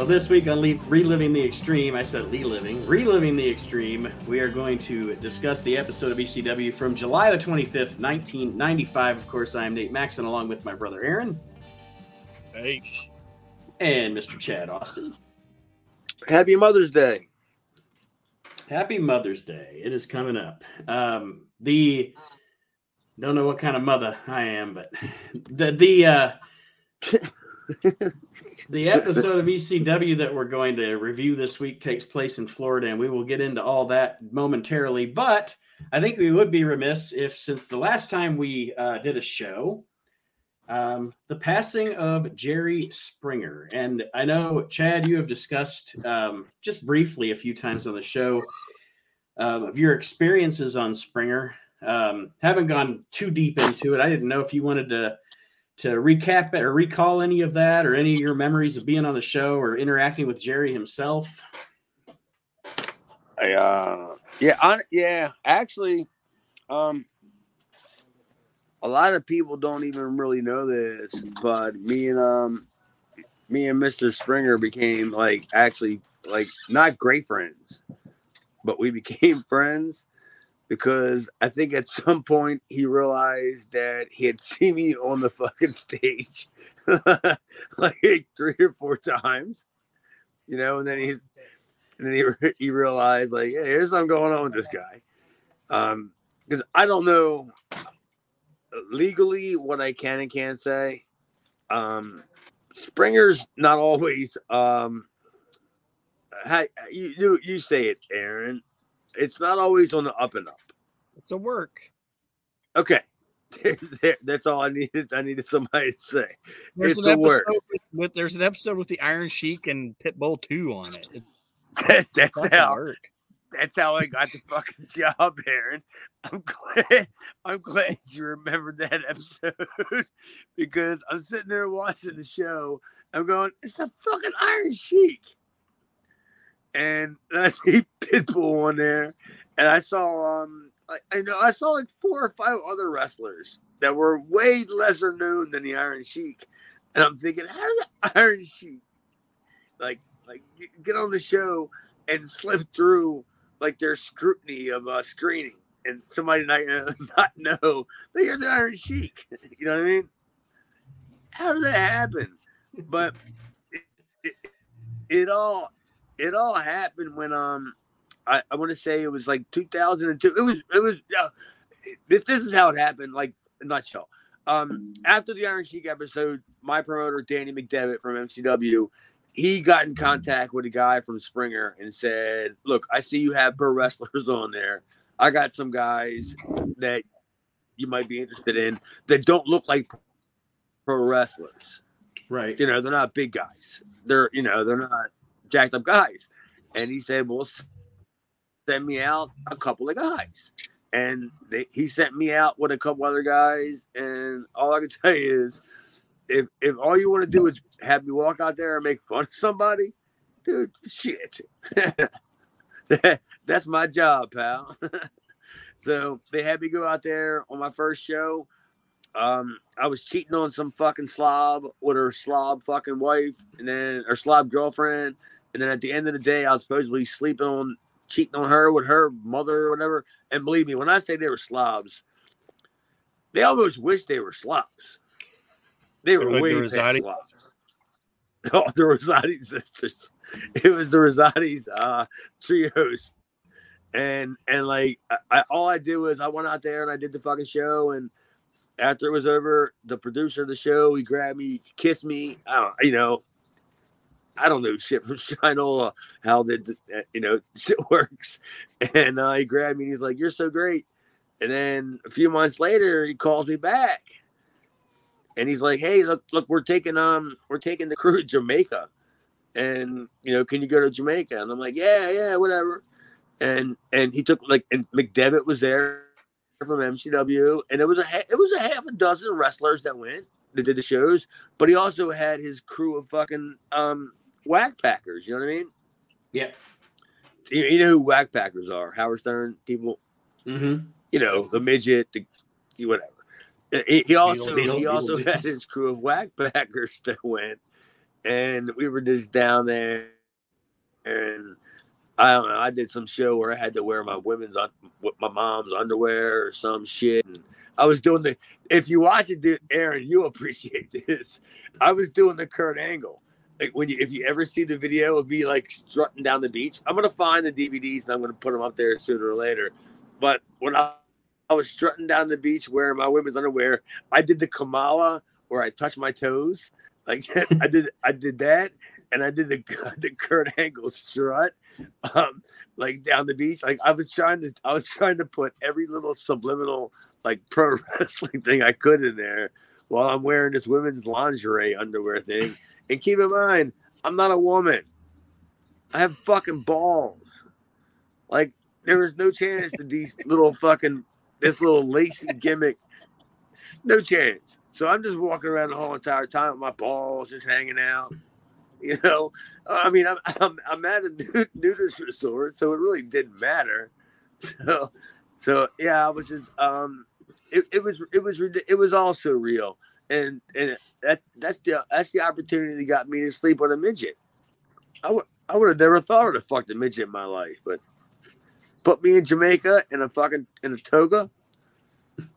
Well, this week on Le- Reliving the Extreme, I said reliving, reliving the extreme, we are going to discuss the episode of ECW from July the 25th, 1995. Of course, I am Nate Maxon along with my brother Aaron. Hey. And Mr. Chad Austin. Happy Mother's Day. Happy Mother's Day. It is coming up. Um, the don't know what kind of mother I am, but the the uh the episode of ECW that we're going to review this week takes place in Florida, and we will get into all that momentarily. But I think we would be remiss if, since the last time we uh, did a show, um, the passing of Jerry Springer. And I know, Chad, you have discussed um, just briefly a few times on the show um, of your experiences on Springer. Um, haven't gone too deep into it. I didn't know if you wanted to to recap or recall any of that or any of your memories of being on the show or interacting with Jerry himself. I, uh, yeah, on, yeah. Actually, um, a lot of people don't even really know this, but me and um, me and Mr. Springer became like actually like not great friends, but we became friends because I think at some point he realized that he had seen me on the fucking stage like three or four times, you know, and then he's and then he he realized like, hey, here's something going on with this guy, um, because I don't know legally what I can and can't say. Um, Springer's not always um. How, you you say it, Aaron it's not always on the up and up. It's a work. Okay. That's all I needed. I needed somebody to say. There's it's an episode with, with, there's an episode with the Iron Sheik and Pitbull 2 on it. it that's how work. that's how I got the fucking job, Aaron. I'm glad I'm glad you remembered that episode because I'm sitting there watching the show. I'm going, it's a fucking Iron Sheik and I see Pitbull on there, and I saw um I, I know I saw like four or five other wrestlers that were way lesser known than the Iron Sheik, and I'm thinking, how did the Iron Sheik like like get on the show and slip through like their scrutiny of uh, screening, and somebody not uh, not know that you're the Iron Sheik, you know what I mean? How did that happen? But it, it, it all it all happened when um I, I want to say it was like 2002. It was it was uh, this this is how it happened. Like a nutshell. Um, after the Iron Sheik episode, my promoter Danny McDevitt from MCW, he got in contact with a guy from Springer and said, "Look, I see you have pro wrestlers on there. I got some guys that you might be interested in that don't look like pro wrestlers. Right? You know, they're not big guys. They're you know they're not jacked up guys. And he said, Well, send me out a couple of guys. And they, he sent me out with a couple other guys. And all I can tell you is if if all you want to do is have me walk out there and make fun of somebody, dude, shit. That's my job, pal. so they had me go out there on my first show. Um, I was cheating on some fucking slob with her slob fucking wife and then her slob girlfriend. And then at the end of the day, I was supposedly sleeping on, cheating on her with her mother or whatever. And believe me, when I say they were slobs, they almost wish they were slobs. They were like way the Rosati. slobs. Oh, the Rosati sisters. It was the Rosati's uh, trios. And and like I, I, all I did was I went out there and I did the fucking show and after it was over, the producer of the show he grabbed me, kissed me. I don't, you know, I don't know shit from Shinola how the you know shit works. And uh, he grabbed me and he's like, "You're so great." And then a few months later, he calls me back, and he's like, "Hey, look, look, we're taking um, we're taking the crew to Jamaica, and you know, can you go to Jamaica?" And I'm like, "Yeah, yeah, whatever." And and he took like, and McDevitt was there from MCW, and it was a it was a half a dozen wrestlers that went that did the shows, but he also had his crew of fucking um whack packers. You know what I mean? Yeah. You, you know who whackpackers are? Howard Stern people. Mm-hmm. You know the midget, the whatever. He, he also Beetle, he also had his crew of whackpackers that went, and we were just down there, and I don't know. I did some show where I had to wear my women's my mom's underwear or some shit, and I was doing the. If you watch it, dude, Aaron, you appreciate this. I was doing the Kurt Angle. Like when you, if you ever see the video of me like strutting down the beach, I'm gonna find the DVDs and I'm gonna put them up there sooner or later. But when I, I was strutting down the beach wearing my women's underwear, I did the Kamala where I touched my toes. Like I did, I did that, and I did the the Kurt Angle strut, um, like down the beach. Like I was trying to, I was trying to put every little subliminal like pro wrestling thing I could in there while I'm wearing this women's lingerie underwear thing. And keep in mind, I'm not a woman. I have fucking balls. Like there is no chance that these little fucking this little lacy gimmick, no chance. So I'm just walking around the whole entire time with my balls just hanging out. You know, I mean, I'm I'm, I'm at a nudist resort, so it really didn't matter. So, so yeah, I was just um, it, it was it was it was also real, and and that that's the that's the opportunity that got me to sleep with a midget. I would I would have never thought of a fucked a midget in my life, but put me in Jamaica in a fucking in a toga.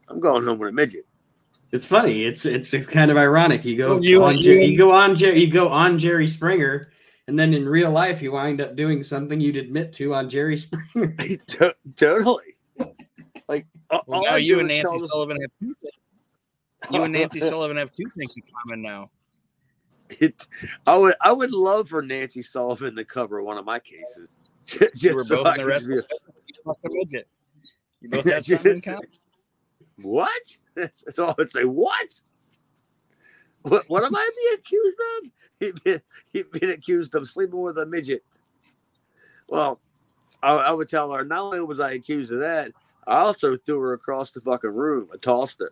I'm going home with a midget. It's funny. It's it's it's kind of ironic. You go you, on you, you go on Jerry you go on Jerry Springer, and then in real life you wind up doing something you'd admit to on Jerry Springer. totally. Like well, now you and Nancy Sullivan have two you and Nancy Sullivan have two things in common now. It, I would I would love for Nancy Sullivan to cover one of my cases. Just you were both in the rest of the midget. You both have something in common. What? That's, that's all I would say. What? What, what am I being accused of? He'd been, he'd been accused of sleeping with a midget. Well, I, I, would tell her not only was I accused of that, I also threw her across the fucking room. I tossed her.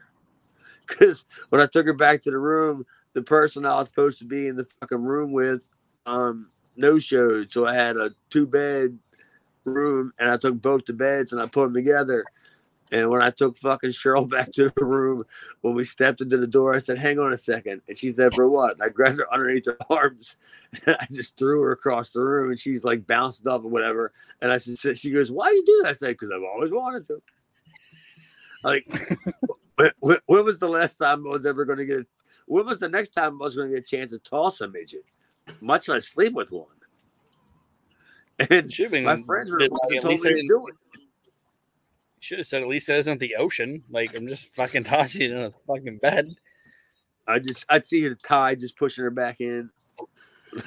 Because when I took her back to the room, the person I was supposed to be in the fucking room with um, no showed. So I had a two bed room and I took both the beds and I put them together. And when I took fucking Cheryl back to the room, when we stepped into the door, I said, "Hang on a second. And she said, "For what?" And I grabbed her underneath her arms, and I just threw her across the room, and she's like bounced up or whatever. And I said, "She goes, why do you do that?" I said, "Because I've always wanted to." Like, when, when, was the last time I was ever going to get? When was the next time I was going to get a chance to toss a midget, much less sleep with one? And my friends were told me to do it should have said at least it isn't the ocean. Like I'm just fucking tossing it in a fucking bed. I just I'd see the tide just pushing her back in.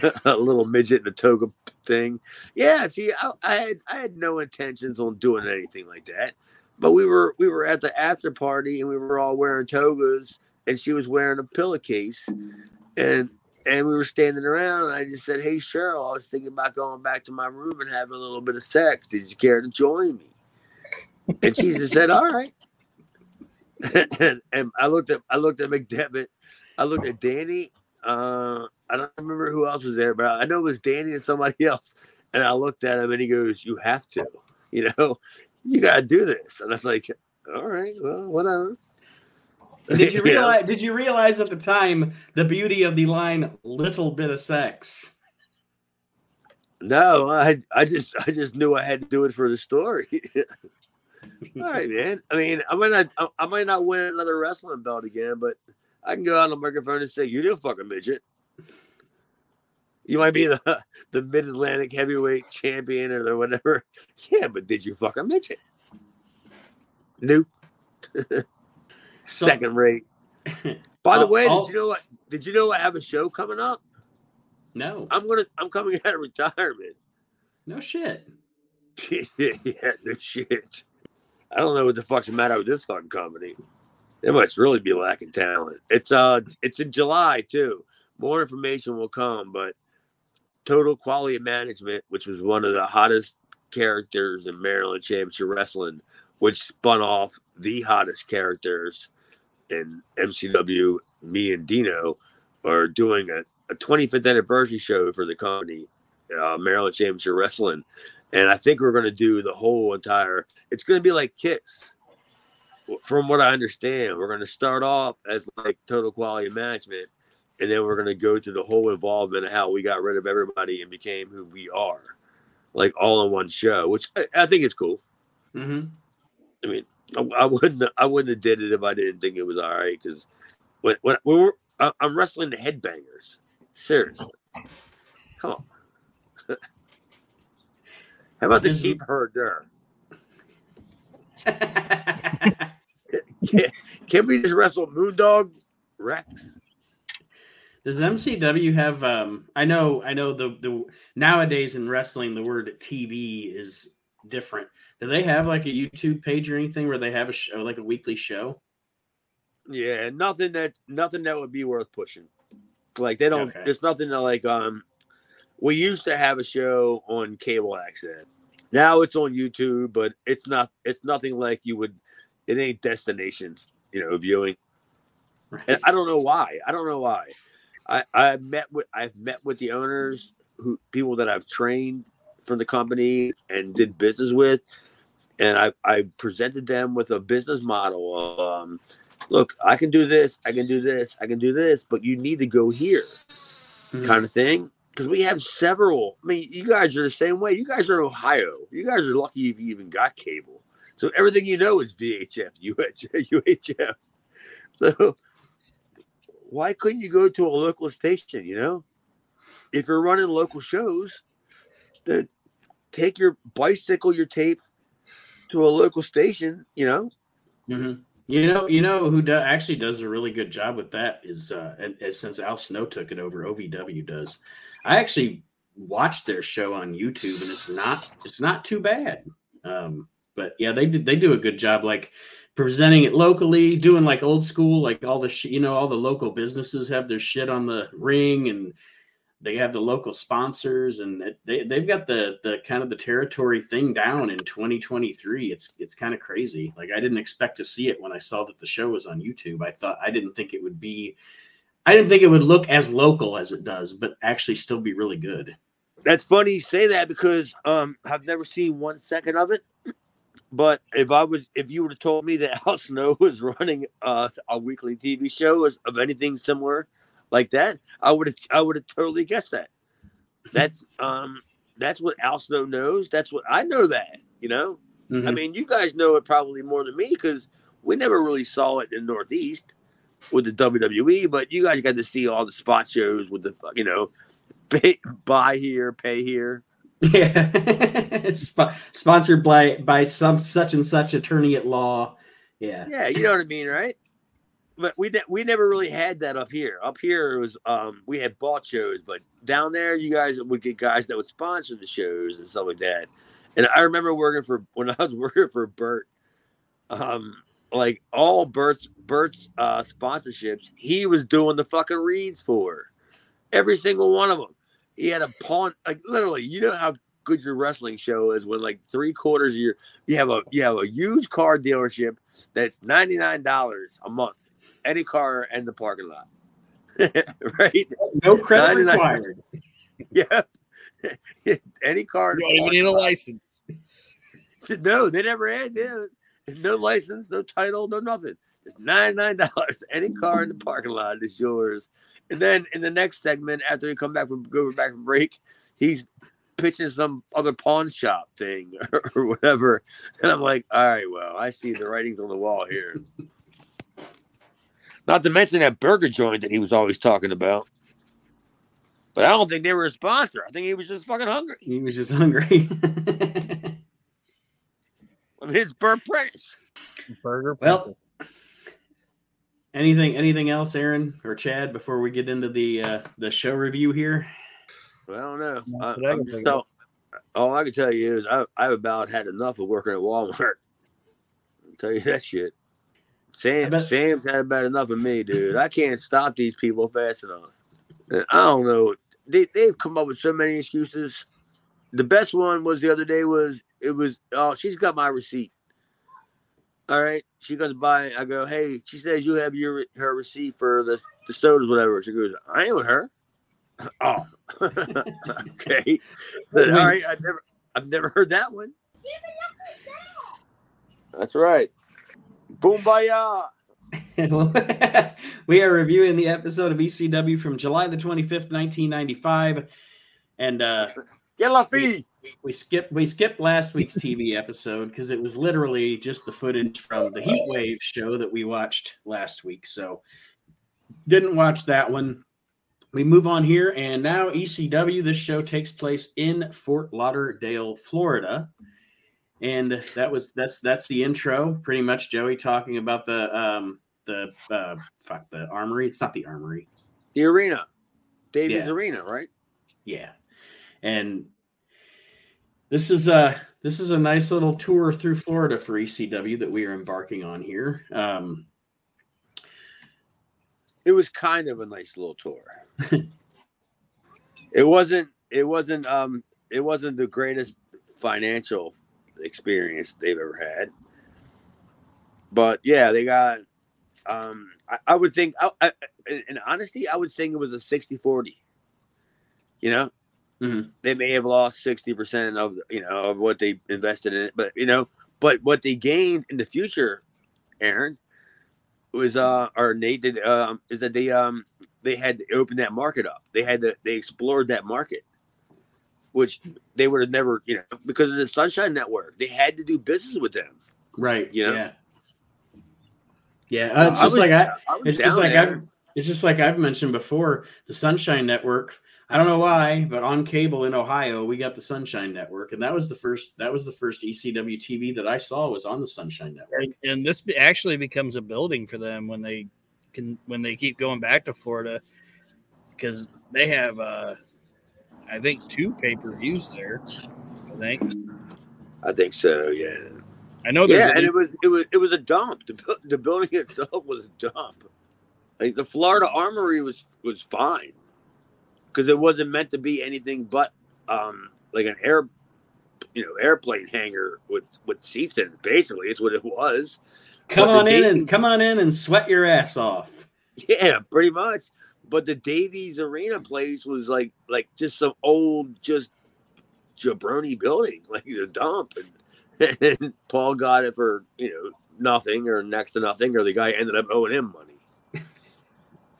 a little midget in a toga thing. Yeah, see, I, I, had I had no intentions on doing anything like that. But we were we were at the after party and we were all wearing togas and she was wearing a pillowcase and and we were standing around and I just said, Hey Cheryl, I was thinking about going back to my room and having a little bit of sex. Did you care to join me? And she just said, "All right." and, and I looked at I looked at McDevitt. I looked at Danny. Uh, I don't remember who else was there, but I know it was Danny and somebody else. And I looked at him, and he goes, "You have to, you know, you got to do this." And I was like, "All right, well, whatever." Did you realize? yeah. Did you realize at the time the beauty of the line "little bit of sex"? No, I I just I just knew I had to do it for the story. All right, man. I mean, I might not, I might not win another wrestling belt again, but I can go out on the microphone and say, "You didn't fucking midget." You might be the the Mid Atlantic Heavyweight Champion or the whatever. Yeah, but did you fucking midget? Nope. Second rate. By the way, did you know what? Did you know I have a show coming up? No. I'm gonna. I'm coming out of retirement. No shit. yeah, no shit. I don't know what the fuck's the matter with this fucking company. They must really be lacking talent. It's uh it's in July too. More information will come, but Total Quality Management, which was one of the hottest characters in Maryland Championship Wrestling, which spun off the hottest characters in MCW, me and Dino, are doing a, a 25th anniversary show for the company, uh, Maryland Championship Wrestling and I think we're going to do the whole entire. It's going to be like Kiss, from what I understand. We're going to start off as like Total Quality Management, and then we're gonna go through the whole involvement of how we got rid of everybody and became who we are, like all in one show, which I, I think is cool. Mm-hmm. I mean, I, I wouldn't I wouldn't have did it if I didn't think it was all right because when when, when we're I- I'm wrestling the headbangers, seriously, come on. How about the Sheepherder? Can, can we just wrestle Moondog Rex? Does MCW have? Um, I know, I know. The the nowadays in wrestling, the word TV is different. Do they have like a YouTube page or anything where they have a show, like a weekly show? Yeah, nothing that nothing that would be worth pushing. Like they don't. Okay. There's nothing that like um. We used to have a show on cable access. Now it's on YouTube, but it's not. It's nothing like you would. It ain't destination, you know, viewing. Right. And I don't know why. I don't know why. I I met with I've met with the owners who people that I've trained from the company and did business with, and I I presented them with a business model. Of, um, look, I can do this, I can do this, I can do this, but you need to go here, Mhm. kind of thing. Because we have several. I mean, you guys are the same way. You guys are in Ohio. You guys are lucky if you even got cable. So everything you know is VHF, UHF, UHF. So why couldn't you go to a local station? You know, if you're running local shows, then take your bicycle, your tape to a local station. You know, Mhm. You know, you know who do, actually does a really good job with that is, uh, and, and since Al Snow took it over, OVW does. I actually watched their show on YouTube, and it's not it's not too bad. Um, but yeah, they did they do a good job, like presenting it locally, doing like old school, like all the sh- you know all the local businesses have their shit on the ring, and they have the local sponsors, and it, they they've got the the kind of the territory thing down in 2023. It's it's kind of crazy. Like I didn't expect to see it when I saw that the show was on YouTube. I thought I didn't think it would be. I didn't think it would look as local as it does, but actually still be really good. that's funny you say that because um, I've never seen one second of it. But if I was, if you would have told me that Al Snow was running uh, a weekly TV show of anything similar like that, I would have, I would have totally guessed that. That's um, that's what Al Snow knows. That's what I know. That you know, I Mhm. mean, you guys know it probably more than me because we never really saw it in Northeast with the WWE, but you guys got to see all the spot shows with the, you know, pay, buy here, pay here. Yeah, it's sponsored by by some such and such attorney at law. Yeah, Yeah, you know what I mean, right? But we ne- we never really had that up here. Up here it was um we had bought shows, but down there you guys would get guys that would sponsor the shows and stuff like that. And I remember working for when I was working for Bert, um, like all Bert's Bert's uh sponsorships, he was doing the fucking reads for every single one of them. He had a pawn, like literally, you know how good your wrestling show is when like three quarters of your you have a you have a used car dealership that's ninety nine dollars a month, any car in the parking lot, right? no credit required. Yeah, any car. You don't even need a lot. license. No, they never had. Yeah, no license, no title, no nothing. It's ninety nine dollars. Any car in the parking lot is yours. And then in the next segment, after we come back from go back from break, he's pitching some other pawn shop thing or whatever. And I'm like, all right, well, I see the writings on the wall here. Not to mention that burger joint that he was always talking about. But I don't think they were a sponsor. I think he was just fucking hungry. He was just hungry. I mean, it's Bert Prentice. Burger. Well, Princess. Anything anything else, Aaron or Chad, before we get into the uh, the show review here? Well, I don't know. I, I just think tell, all I can tell you is I, I've about had enough of working at Walmart. I'll tell you that shit. Sam, bet- Sam's had about enough of me, dude. I can't stop these people fast enough. And I don't know. They, they've come up with so many excuses. The best one was the other day was it was oh she's got my receipt. All right, she goes by. I go, hey. She says you have your her receipt for the the sodas, whatever. She goes, I ain't with her. Oh, okay. Said, all right, I've never, I've never heard that one. That's right. Boom, baya. we are reviewing the episode of ECW from July the 25th, 1995. And uh Get la fee. We skipped we skipped last week's TV episode because it was literally just the footage from the Heat Wave show that we watched last week. So didn't watch that one. We move on here, and now ECW. This show takes place in Fort Lauderdale, Florida, and that was that's that's the intro. Pretty much, Joey talking about the um the uh fuck the armory. It's not the armory. The arena. Davies Yeah. Arena, right? Yeah. And this is a this is a nice little tour through Florida for ECW that we are embarking on here. Um, It was kind of a nice little tour. it wasn't it wasn't um it wasn't the greatest financial experience they've ever had. But yeah, they got um I, I would think I, I, in honesty, I would think it was a 60-40. You know? Mhm. They may have lost 60% of you know of what they invested in it, but you know, but what they gained in the future, Aaron, was uh or Nate did um is that they um they had to open that market up. They had to they explored that market, which they would have never you know because of the Sunshine Network. They had to do business with them. right. You know? Yeah. Yeah. uh, it's just was- like I, I was it's just like. I've it's just like I've mentioned before. The Sunshine Network. I don't know why, but on cable in Ohio, we got the Sunshine Network, and that was the first. That was the first ECW TV that I saw was on the Sunshine Network. and, and this actually becomes a building for them when they can when they keep going back to Florida because they have uh I think two pay per views there. I think I think so. Yeah. I know there's yeah, at and it was it was it was a dump. The, the building itself was a dump. Like the Florida Armory was was fine because it wasn't meant to be anything but um like an air you know airplane hangar with with seats in. Basically, it's what it was. Come But on in Davies- and come on in and sweat your ass off. Yeah, pretty much. But the Davies Arena place was like like just some old just jabroni building, like a dump, and, and Paul got it for you know nothing or next to nothing, or the guy ended up owing him money.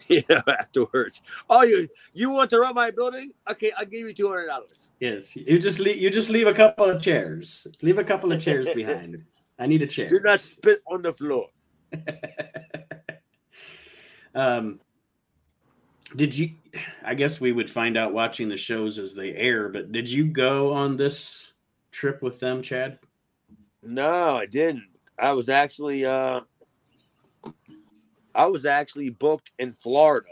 you know, afterwards. Oh, you you want to run my building? Okay, I'll give you two hundred dollars. Yes, you just leave. You just leave a couple of chairs. Leave a couple of chairs behind. I need a chair. Do not spit on the floor. um, did you? I guess we would find out watching the shows as they air. But did you go on this trip with them, Chad? No, I didn't. I was actually uh I was actually booked in Florida.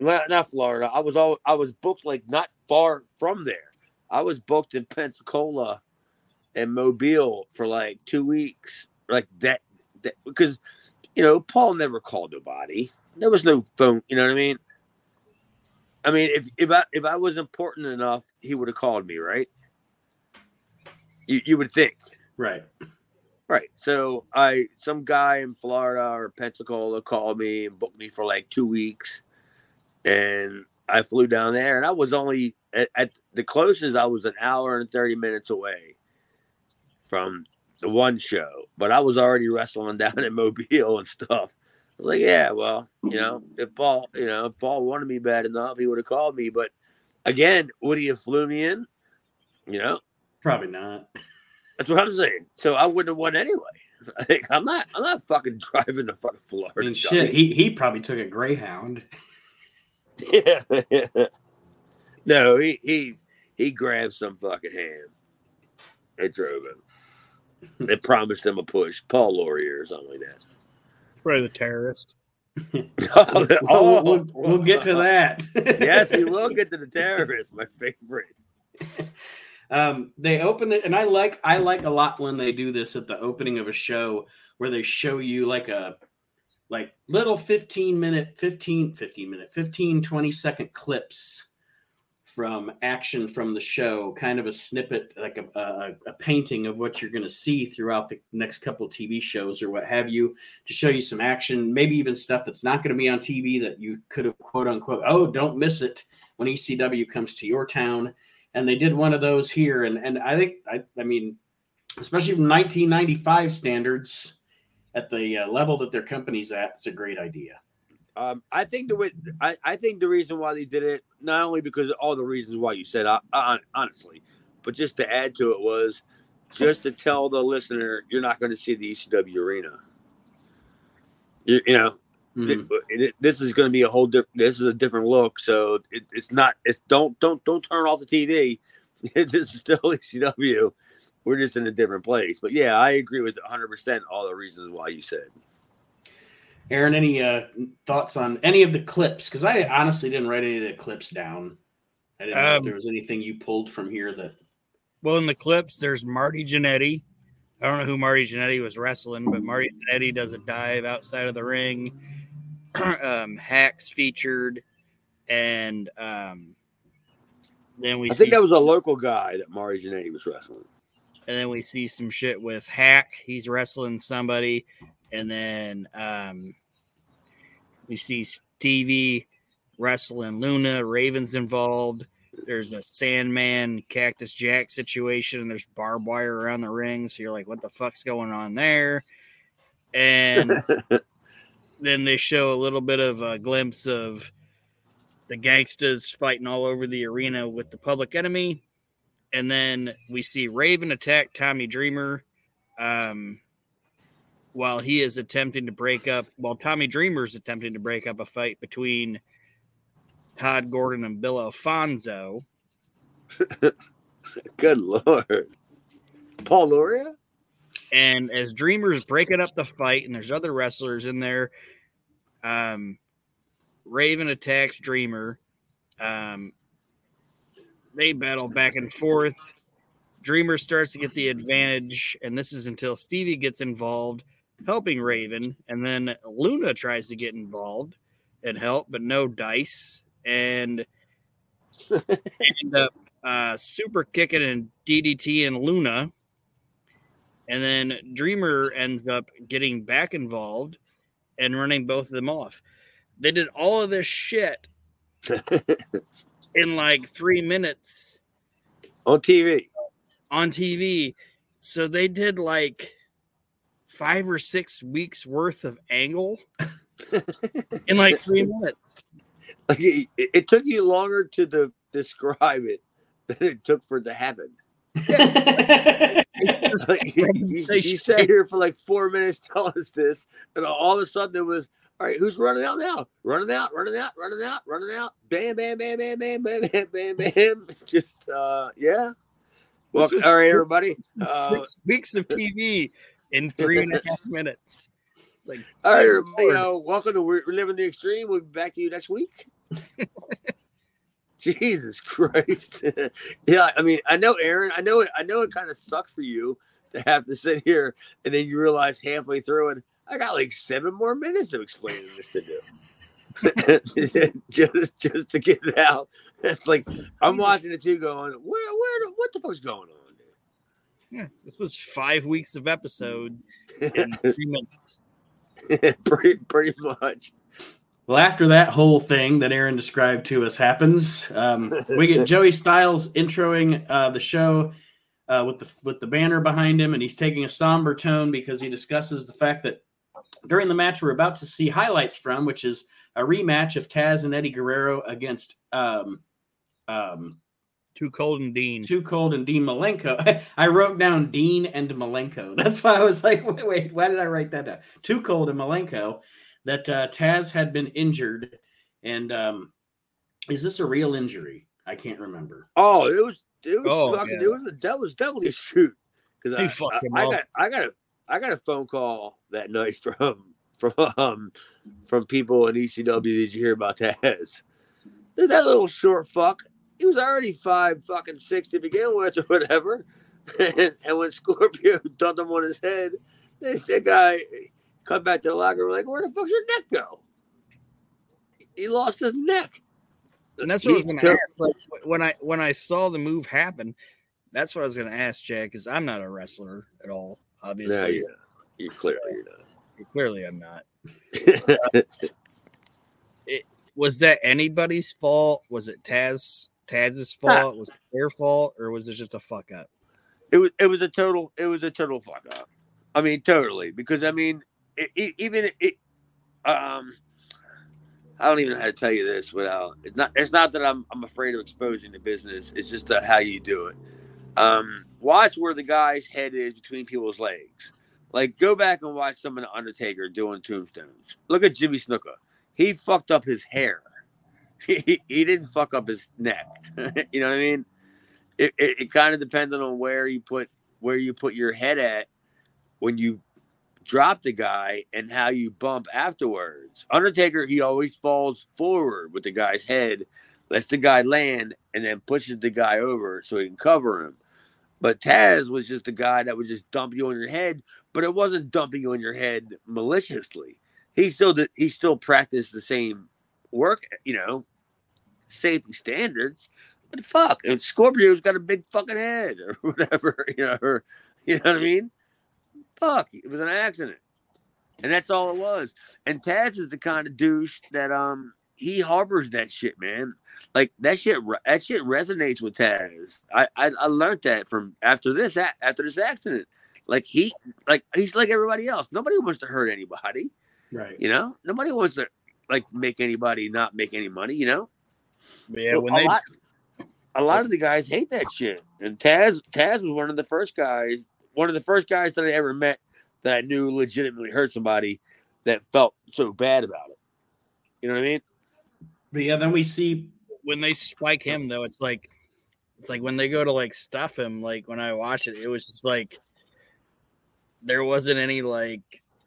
Not, not Florida. I was all I was booked like not far from there. I was booked in Pensacola and Mobile for like two weeks. Like that, that because you know, Paul never called nobody. There was no phone, you know what I mean? I mean, if if I if I was important enough, he would have called me, right? You you would think. Right. Right. So I some guy in Florida or Pensacola called me and booked me for like two weeks. And I flew down there and I was only at, at the closest I was an hour and 30 minutes away from the one show. But I was already wrestling down in Mobile and stuff. I was like, yeah, well, you know, if Paul, you know, if Paul wanted me bad enough, he would have called me. But again, would he have flew me in? You know, Probably not. That's what I'm saying. So I wouldn't have won anyway. Like, I'm not. I'm not fucking driving to fucking Florida. I mean, dummy. shit. He he probably took a Greyhound. Yeah. no, he he he grabbed some fucking hand. They drove him. They promised him a push, Paul Lauria or something like that. probably the terrorist. oh, we'll, we'll, we'll get to that. yes, we will get to the terrorists. My favorite. Um, they open it, and I like I like a lot when they do this at the opening of a show where they show you like a like little 15 minute 15 15 minute 15 20 second clips from action from the show kind of a snippet like a, a, a painting of what you're going to see throughout the next couple tv shows or what have you to show you some action maybe even stuff that's not going to be on tv that you could have quote unquote oh don't miss it. When ecw comes to your town and they did one of those here and and i think i, I mean especially from 1995 standards at the uh, level that their company's at, it's a great idea. Um, I think the way I, I think the reason why they did it, not only because of all the reasons why you said, uh, honestly, but just to add to it was just to tell the listener you're not going to see the ECW arena. You, you know, Mhm. it- it- this is going to be a whole different. This is a different look, so it, it's not. It's don't don't don't turn off the TV. this is still ECW. We're just in a different place. But yeah, I agree with 100 percent all the reasons why you said. Aaron, any uh, thoughts on any of the clips? Because I honestly didn't write any of the clips down. I didn't know if Um, there was anything you pulled from here that. Well, in the clips, there's Marty Jannetty. I don't know who Marty Jannetty was wrestling, but Marty Jannetty does a dive outside of the ring. um, Hacks featured, and um, then we I see think that was a local guy that Marty Jannetty was wrestling. and then we see some shit with Hack. He's wrestling somebody, and then um, we see Stevie wrestling Luna. Raven's involved. There's a Sandman Cactus Jack situation. There's barbed wire around the ring, so you're like, "What the fuck's going on there?" And then they show a little bit of a glimpse of the gangsters fighting all over the arena with the public enemy and then we see Raven attack Tommy Dreamer um, while he is attempting to break up, while Tommy Dreamer is attempting to break up a fight between Todd Gordon and Bill Alfonso. Good lord, Paul Lauria. And as Dreamer's breaking up the fight, and there's other wrestlers in there, um, Raven attacks Dreamer. Um, they battle back and forth. Dreamer starts to get the advantage, and this is until Stevie gets involved, helping Raven, and then Luna tries to get involved and help, but no dice, and end up uh, super kicking and DDT and Luna, and then Dreamer ends up getting back involved and running both of them off. They did all of this shit in like three minutes on TV. on TV. So they did like five or six weeks worth of angle in like three minutes. Like it, it took you longer to de- describe it than it took for it to happen. Just Like you, you, They you sat here for like four minutes telling us this, and all of a sudden it was all right. Who's running out now? Running out, running out, running out, running out. Bam, bam, bam, bam, bam, bam, bam, bam, bam. Just uh, yeah. Well, was all right, six- everybody. Uh, six weeks of TV in three and a half minutes. It's like all right, everybody. Uh, welcome to We're Living the Extreme. We'll be back to you next week. Jesus Christ. yeah, I mean, I know Aaron, I know it I know it kind of sucks for you to have to sit here and then you realize halfway through it, I got like seven more minutes of explaining this to do. just just to get it out. It's like I'm watching it too going, where where what the fuck's going on, Dude? yeah, this was five weeks of episode in three minutes. pretty pretty much. Well, after that whole thing that Aaron described to us happens, um, we get Joey Styles introing uh, the show uh, with the with the banner behind him, and he's taking a somber tone because he discusses the fact that during the match we're about to see highlights from, which is a rematch of Taz and Eddie Guerrero against um, um, Too cold and Dean. Too Cold and Dean Malenko. I wrote down Dean and Malenko. That's why I was like, wait, wait, why did I write that down? Too Cold and Malenko. That uh, Taz had been injured, and um, is this a real injury? I can't remember. Oh, it was it was Oh, fucking yeah. it was a, that was definitely a shoot. Because He I, I, I got I got a I got a phone call that night from from um from people in ECW. Did you hear about Taz? Dude, that little short fuck. He was already five fucking six to begin with, or whatever. And, and when Scorpio dumped him on his head, that that guy come back to the locker room like, "Where the fuck's your neck go?" He lost his neck. And that's what I was going to ask. Like, when I when I saw the move happen, that's what I was going to ask Jack because I'm not a wrestler at all. No, Obviously, you're. You clearly you're not. clearly I'm not. Was that anybody's fault? Was it Taz Taz's fault? Was it their fault, or was it just a fuck up? It was it was a total it was a total fuck up. I mean, totally because I mean it, it, even it, um, I don't even know how to tell you this without it's not. It's not that I'm I'm afraid of exposing the business. It's just how you do it. Um, watch where the guy's head is between people's legs. Like go back and watch some of the Undertaker doing tombstones. Look at Jimmy Snuka. He fucked up his hair. He, he didn't fuck up his neck. you know what I mean? It, it, it kind of depended on where you put where you put your head at when you drop the guy and how you bump afterwards. Undertaker, he always falls forward with the guy's head, lets the guy land, and then pushes the guy over so he can cover him. But Taz was just a guy that would just dump you on your head, but it wasn't dumping you on your head maliciously. He still did, he still practiced the same work, you know, safety standards. But fuck, and Scorpio's got a big fucking head or whatever, you know, or, you know what I mean? Fuck, it was an accident. And that's all it was. And Taz is the kind of douche that um he harbors that shit, man. Like that shit that shit resonates with Taz. I I, I learned that from after this after this accident. Like he like he's like everybody else. Nobody wants to hurt anybody. Right. You know? Nobody wants to like make anybody not make any money, you know? Yeah, when a they lot, a lot of the guys hate that shit. And Taz Taz was one of the first guys, one of the first guys that I ever met that I knew legitimately hurt somebody that felt so bad about it. You know what I mean? But yeah, then we see when they spike him though, it's like it's like when they go to like stuff him, like when I watch it, it was just like there wasn't any like,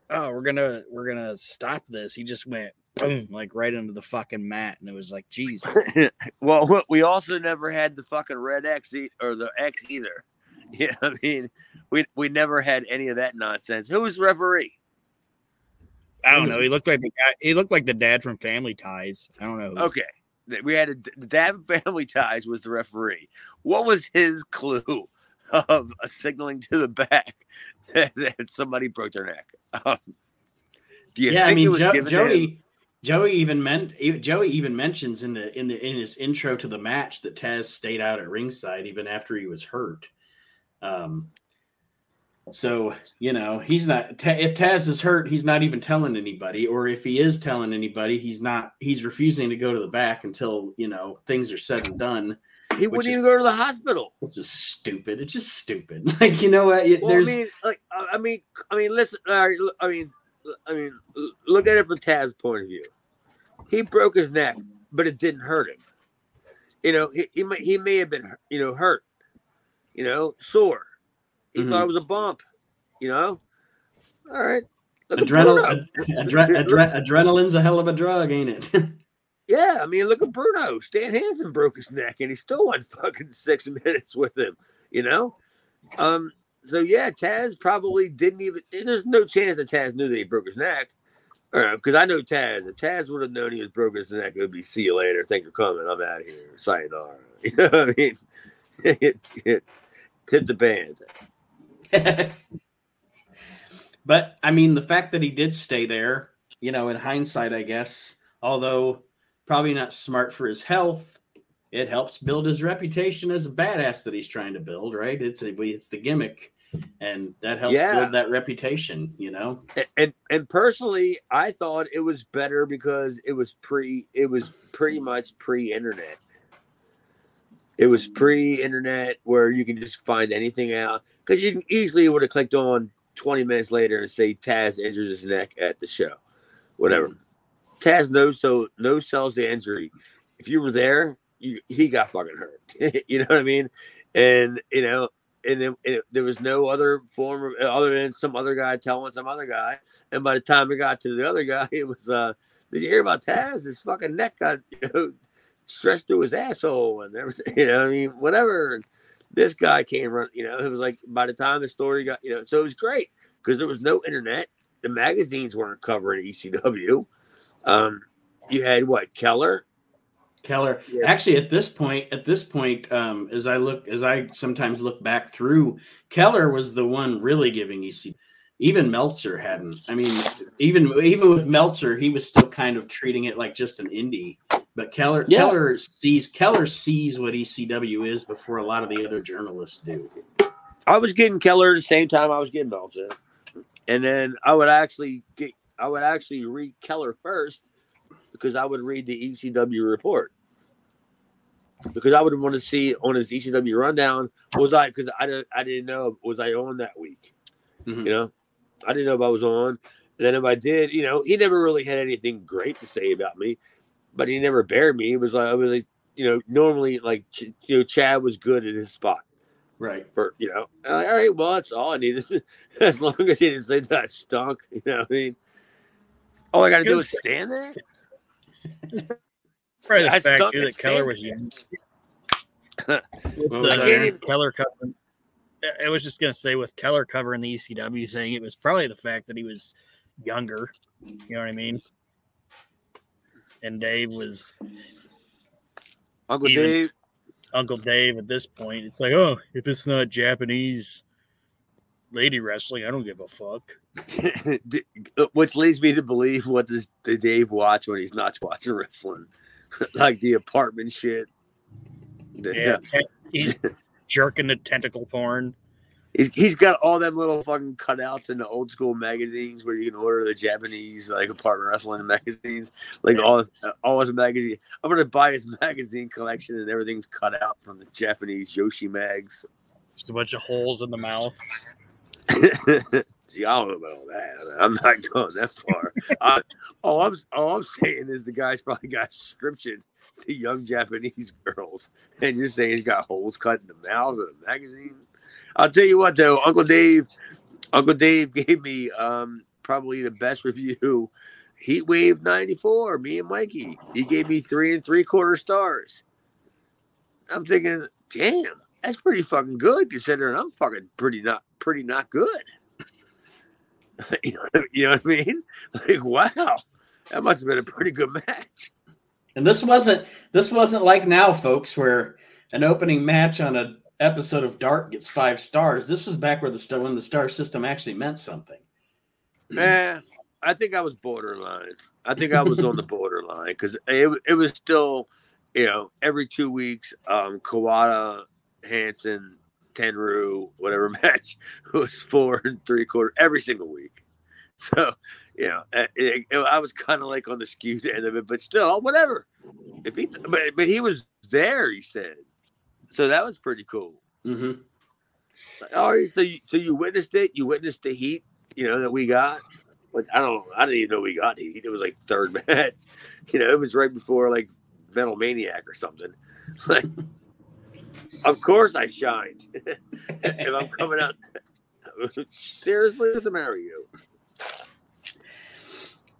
oh, we're gonna we're gonna stop this. He just went boom, like right into the fucking mat, and it was like, Jesus. well, we also never had the fucking red X e- or the X either. You know, I mean, we we never had any of that nonsense. Who was the referee? I don't know. He looked like the guy. He looked like the dad from Family Ties. I don't know. Okay, th- we had a, the dad from Family Ties was the referee. What was his clue of signaling to the back that, that somebody broke their neck? Um, do you yeah, I think it mean was jo- given? Joey Joey even meant Joey even mentions in the in the in his intro to the match that Taz stayed out at ringside even after he was hurt. Um so, you know, he's not if Taz is hurt, he's not even telling anybody or if he is telling anybody, he's not he's refusing to go to the back until, you know, things are said and done. He wouldn't is- even go to the hospital. It's just stupid. It's just stupid. Like, you know what? It- Well, There's I mean, like, I mean, I mean, listen. all right, look- I mean, I mean, look at it from Taz's point of view. He broke his neck, but it didn't hurt him. You know, he he may, he may have been, you know, hurt. You know, sore. He Mhm. thought it was a bump. You know. All right. Look at adrenal, ad- adre- adre- adrenaline's a hell of a drug, ain't it? Yeah, I mean, look at Bruno. Stan Hansen broke his neck, and he still went fucking six minutes with him. You know, um. So yeah, Taz probably didn't even. There's no chance that Taz knew that he broke his neck, because I know Taz. If Taz would have known he was broken his neck, it would be "See you later. Thanks for coming. I'm out of here. Sayonara." You know what I mean? Tip the band. but I mean, the fact that he did stay there, you know, in hindsight, I guess, although probably not smart for his health, it helps build his reputation as a badass that he's trying to build, right? It's a, it's the gimmick, and that helps Yeah. build that reputation, you know. And, and and personally, I thought it was better because it was pre. It was pretty much pre-internet. It was pre-internet where you can just find anything out because you can easily would have clicked on 20 minutes later and say Taz injures his neck at the show, whatever. Taz knows so no sells the injury. If you were there, you, he got fucking hurt. you know what I mean? And you know, and then and there was no other form of other than some other guy telling some other guy. And by the time it got to the other guy, it was uh, did you hear about Taz? His fucking neck got you know stretched through his asshole and everything. You know, what I mean, whatever. This guy came run. You know, it was like by the time the story got you know, so it was great because there was no internet. The magazines weren't covering ECW. Um, you had what Keller? Keller. Yeah. Actually, at this point, at this point, um, as I look, as I sometimes look back through, Keller was the one really giving ECW Even Meltzer hadn't. I mean, even even with Meltzer, he was still kind of treating it like just an indie. But Keller, Yeah. Keller sees Keller sees what ECW is before a lot of the other journalists do. I was getting Keller at the same time I was getting Meltzer. and then I would actually get I would actually read Keller first because I would read the ECW report because I would want to see on his ECW rundown was I because I didn't I didn't know was I on that week, Mhm. you know, I didn't know if I was on. And then if I did, you know, he never really had anything great to say about me, but he never buried me. It was like I was like, you know, normally like you know Chad was good at his spot Right. for you know. Like, all right, well that's all I needed. as long as he didn't say that I stunk, you know what I mean. All I got to do is stand there. Probably the I fact too that Keller was young. What I the that? can't even- Keller covering. I was just gonna say with Keller covering the ECW thing, it was probably the fact that he was younger. You know what I mean? And Dave was Uncle Even- Dave, Uncle Dave at this point. It's like, oh, if it's not Japanese lady wrestling, I don't give a fuck. Uh, which leads me to believe what does the Dave watch when he's not watching wrestling, like the apartment shit. Yeah, he's jerking the tentacle porn. He's, he's got all them little fucking cutouts in the old school magazines where you can order the Japanese like apartment wrestling magazines, like all all his magazine. I'm gonna buy his magazine collection and everything's cut out from the Japanese joshi mags. Just a bunch of holes in the mouth. See, I don't know about all that. I'm not going that far. I, all I'm all I'm saying is the guy's probably got subscription to young Japanese girls, and you're saying he's got holes cut in the mouths of the magazine. I'll tell you what, though, Uncle Dave, Uncle Dave gave me um, probably the best review. Heat Wave '94. Me and Mikey. He gave me three and three quarter stars. I'm thinking, damn, that's pretty fucking good considering I'm fucking pretty not pretty not good. you, know, you know what I mean? Like, wow, that must have been a pretty good match. And this wasn't this wasn't like now, folks, where an opening match on a episode of Dark gets five stars. This was back where the star when the star system actually meant something. Man, I think I was borderline. I think I was on the borderline because it, it was still, you know, every two weeks, um, Kawada, Hansen, Tenryu, whatever match was four and three quarter every single week. So, you know, uh, it, it- I was kind of like on the skewed end of it, but still, whatever. If he, but, but he was there, he said. So that was pretty cool. hmm All right, so you, so you witnessed it. You witnessed the heat, you know, that we got. Which I don't, I didn't even know we got heat. It was like third match. You know, it was right before like Metal Maniac or something. Like, of course I shined. if I'm coming out, seriously, what's the matter with you?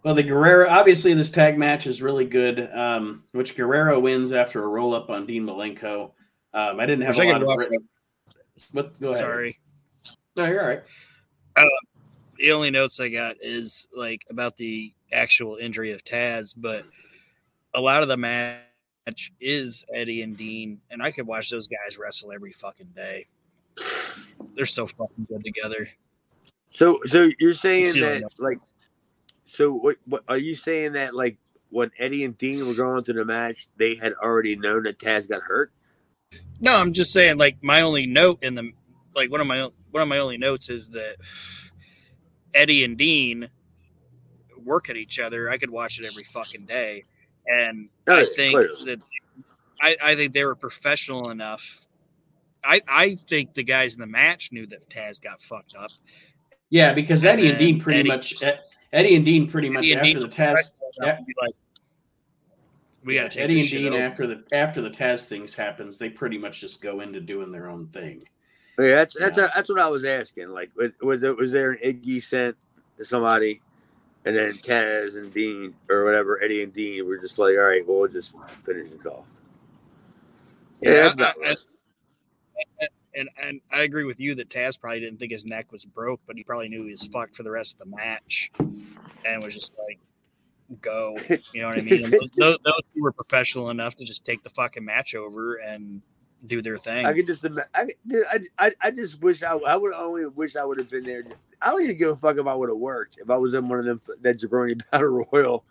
Well, the Guerrero obviously this tag match is really good, um, which Guerrero wins after a roll up on Dean Malenko. Um, I didn't have Wish I a could lot of written. What, go ahead. Sorry. No, you're all right. the only notes I got is like about the actual injury of Taz, but a lot of the match is Eddie and Dean, and I could watch those guys wrestle every fucking day. They're so fucking good together. So, so you're saying See that like, so what, what are you saying that like when Eddie and Dean were going to the match, they had already known that Taz got hurt? No, I'm just saying like my only note in the like one of my one of my only notes is that Eddie and Dean work at each other. I could watch it every fucking day, and Oh, I think clearly. that I, I think they were professional enough. I I think the guys in the match knew that Taz got fucked up. Yeah, because Eddie and Dean pretty Eddie- much Eddie and Dean pretty much Eddie and after Dean the were Taz. Yeah, like, we got to Eddie and Dean over. after the after the Taz things happens, they pretty much just go into doing their own thing. Yeah, that's that's Yeah. that's what I was asking. Like, was was there, was there an Iggy sent to somebody, and then Taz and Dean or whatever Eddie and Dean were just like, all right, well, we'll just finish this off. Yeah, Yeah, that's about I- right. and and I agree with you that Taz probably didn't think his neck was broke, but he probably knew he was fucked for the rest of the match, and was just like, "Go," you know what I mean? Those, those, were professional enough to just take the fucking match over and do their thing. I could just I, I, I, just wish I, I would only wish I would have been there. I don't even give a fuck if I would have worked. If I was in one of them that Jabroni Battle Royal,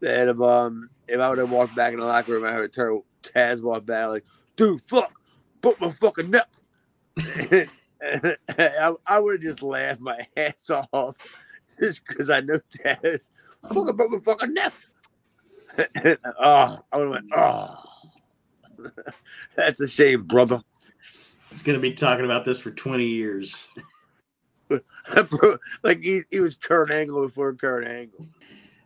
that if um if I would have walked back in the locker room, I heard Tur- Taz walk back like, dude, fuck, put my fucking neck. I, I would have just laughed my ass off. just because I know Taz. I fucking broke my fucking neck. oh, I would have went, oh. That's a shame, brother. He's going to be talking about this for 20 years. like he, he was Kurt Angle before Kurt Angle.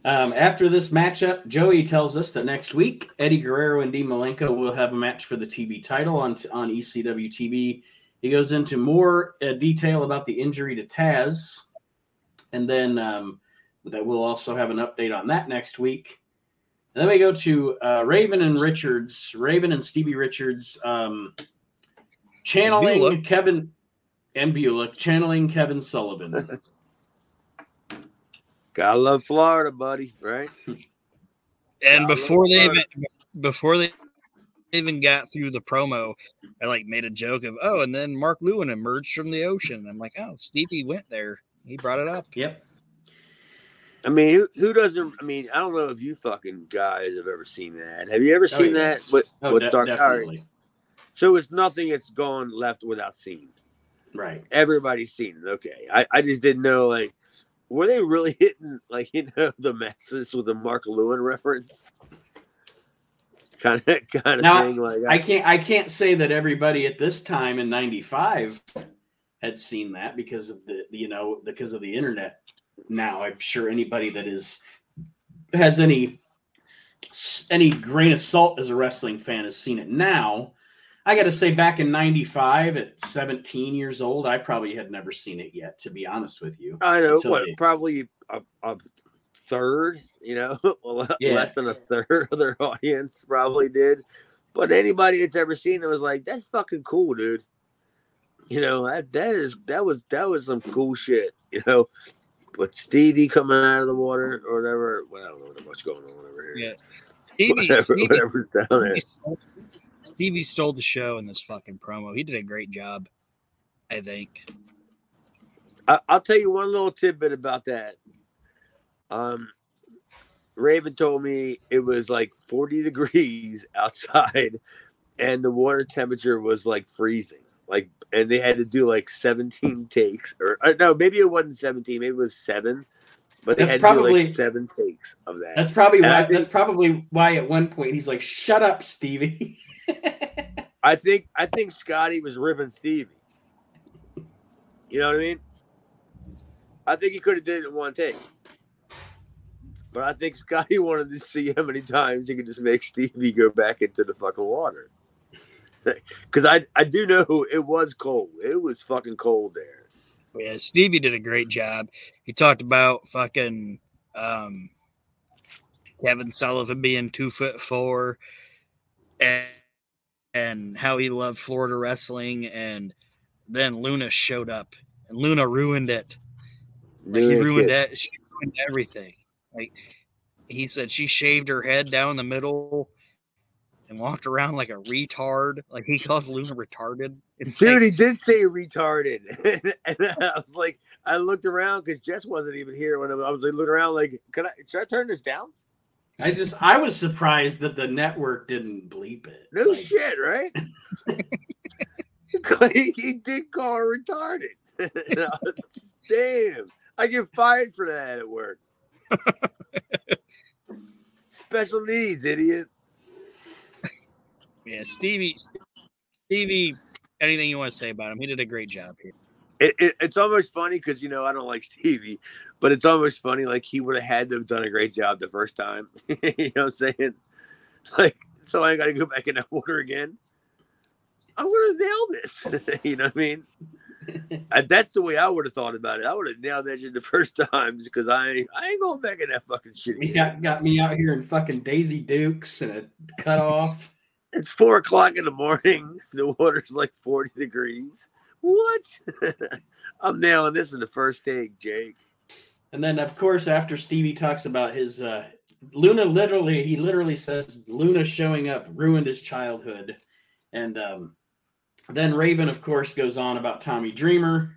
Um, after this matchup, Joey tells us that next week, Eddie Guerrero and Dean Malenko will have a match for the TV title on, on ECW TV. He goes into more uh, detail about the injury to Taz. And then um, that we'll also have an update on that next week. And then we go to uh, Raven and Richards, Raven and Stevie Richards um, channeling Beulah. Kevin and Beulah, channeling Kevin Sullivan. Gotta love Florida, buddy, right? And Gotta before they even before they even got through the promo, I like made a joke of, oh, and then Mark Lewin emerged from the ocean. I'm like, oh, Stevie went there. He brought it up. Yep. I mean, who, who, doesn't? I mean, I don't know if you fucking guys have ever seen that. Have you ever oh, seen oh, yeah. that with, oh, with de- Dark Definitely. So it's nothing that's gone left without seeing. Right. Everybody's seen it. Okay. I, I just didn't know like were they really hitting like you know the masses with the Mark Lewin reference? Kind of kind of now, thing. Like I, I can't I can't say that everybody at this time in '95 had seen that because of the you know because of the internet. Now I'm sure anybody that is has any any grain of salt as a wrestling fan has seen it now I got to say, back in '95, at 17 years old, I probably had never seen it yet. To be honest with you, I know what probably a, a, third, you know, yeah. less than a third of their audience probably did. But anybody that's ever seen it was like, "That's fucking cool, dude." You know that that is that was that was some cool shit. You know, but Stevie coming out of the water or whatever. Well, I don't know what's going on over here. Yeah, Stevie, whatever, Stevie, whatever's down there. Stevie stole the show in this fucking promo. He did a great job, I think. I, will tell you one little tidbit about that. Um, Raven told me it was like 40 degrees outside, and the water temperature was like freezing. Like, and they had to do like 17 takes, or, or no, maybe it wasn't 17, maybe it was seven but they that's had probably like seven takes of that. That's probably why. Think, that's probably why at one point he's like, "Shut up, Stevie." I think I think Scotty was ripping Stevie. You know what I mean? I think he could have did it in one take. But I think Scotty wanted to see how many times he could just make Stevie go back into the fucking water. Because I, I do know it was cold. It was fucking cold there. Yeah, Stevie did a great job. He talked about fucking um, Kevin Sullivan being two foot four and and how he loved Florida wrestling. And then Luna showed up, and Luna ruined it. Like, he ruined it. She ruined everything. Like he said, she shaved her head down the middle and walked around like a retard. Like he calls Luna retarded. It's Dude, like, he did say retarded, and I was like, I looked around because Jess wasn't even here when I was looking around. Like, can I? Should I turn this down? I just I was surprised that the network didn't bleep it. No like, shit, right? he, he, did call her retarded. Damn, I get fired for that at work. Special needs, idiot. Yeah, Stevie. Stevie, anything you want to say about him? He did a great job here. It, it, it's almost funny because you know I don't like Stevie, but it's almost funny like he would have had to have done a great job the first time. you know what I'm saying? Like, so I got to go back in that water again. I would have nailed this. you know what I mean? that's the way I would have thought about it. I would have nailed that shit the first times because I I ain't going back in that fucking shit. He got, got me out here in fucking Daisy Dukes and a cut off. It's four o'clock in the morning. The water's like 40 degrees. What? I'm nailing this in the first take, Jake. And then, of course, after Stevie talks about his uh, Luna, literally, he literally says Luna showing up ruined his childhood. And um, then Raven, of course, goes on about Tommy Dreamer.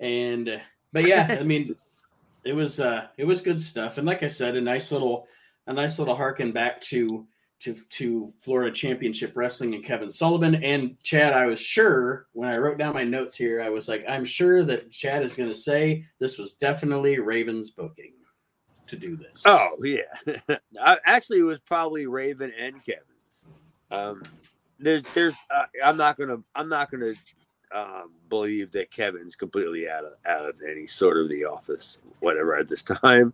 And, uh, but yeah, I mean, it was, uh, it was good stuff. And like I said, a nice little, a nice little harken back to to to Florida Championship Wrestling and Kevin Sullivan and Chad. I was sure when I wrote down my notes here, I was like, I'm sure that Chad is going to say this was definitely Ravens booking to do this. Oh yeah, actually, it was probably Raven and Kevin's. Um, there's, there's, uh, I'm not gonna, I'm not gonna um, believe that Kevin's completely out of out of any sort of the office, whatever at this time.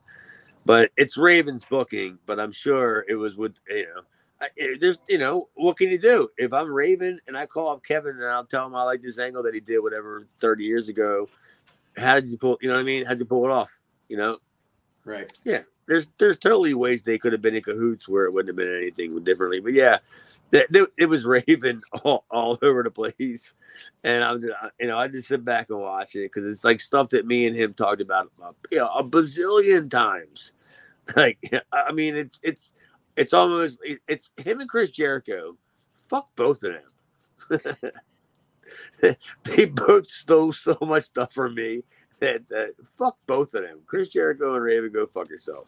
But it's Ravens booking. But I'm sure it was with you know. I, eh, there's you know what can you do if I'm Raven and I call up Kevin and I'll tell him I like this angle that he did whatever 30 years ago. How did you pull? You know what I mean? How did you pull it off? You know, right? Yeah, there's there's totally ways they could have been in cahoots where it wouldn't have been anything differently. But yeah, it was raving all, all over the place, and I'm just you know I just sit back and watch it because it's like stuff that me and him talked about uh, you know, a bazillion times. Like I mean, it's it's it's almost it's him and Chris Jericho. Fuck both of them. they both stole so much stuff from me that, that fuck both of them. Chris Jericho and Raven, go fuck yourself.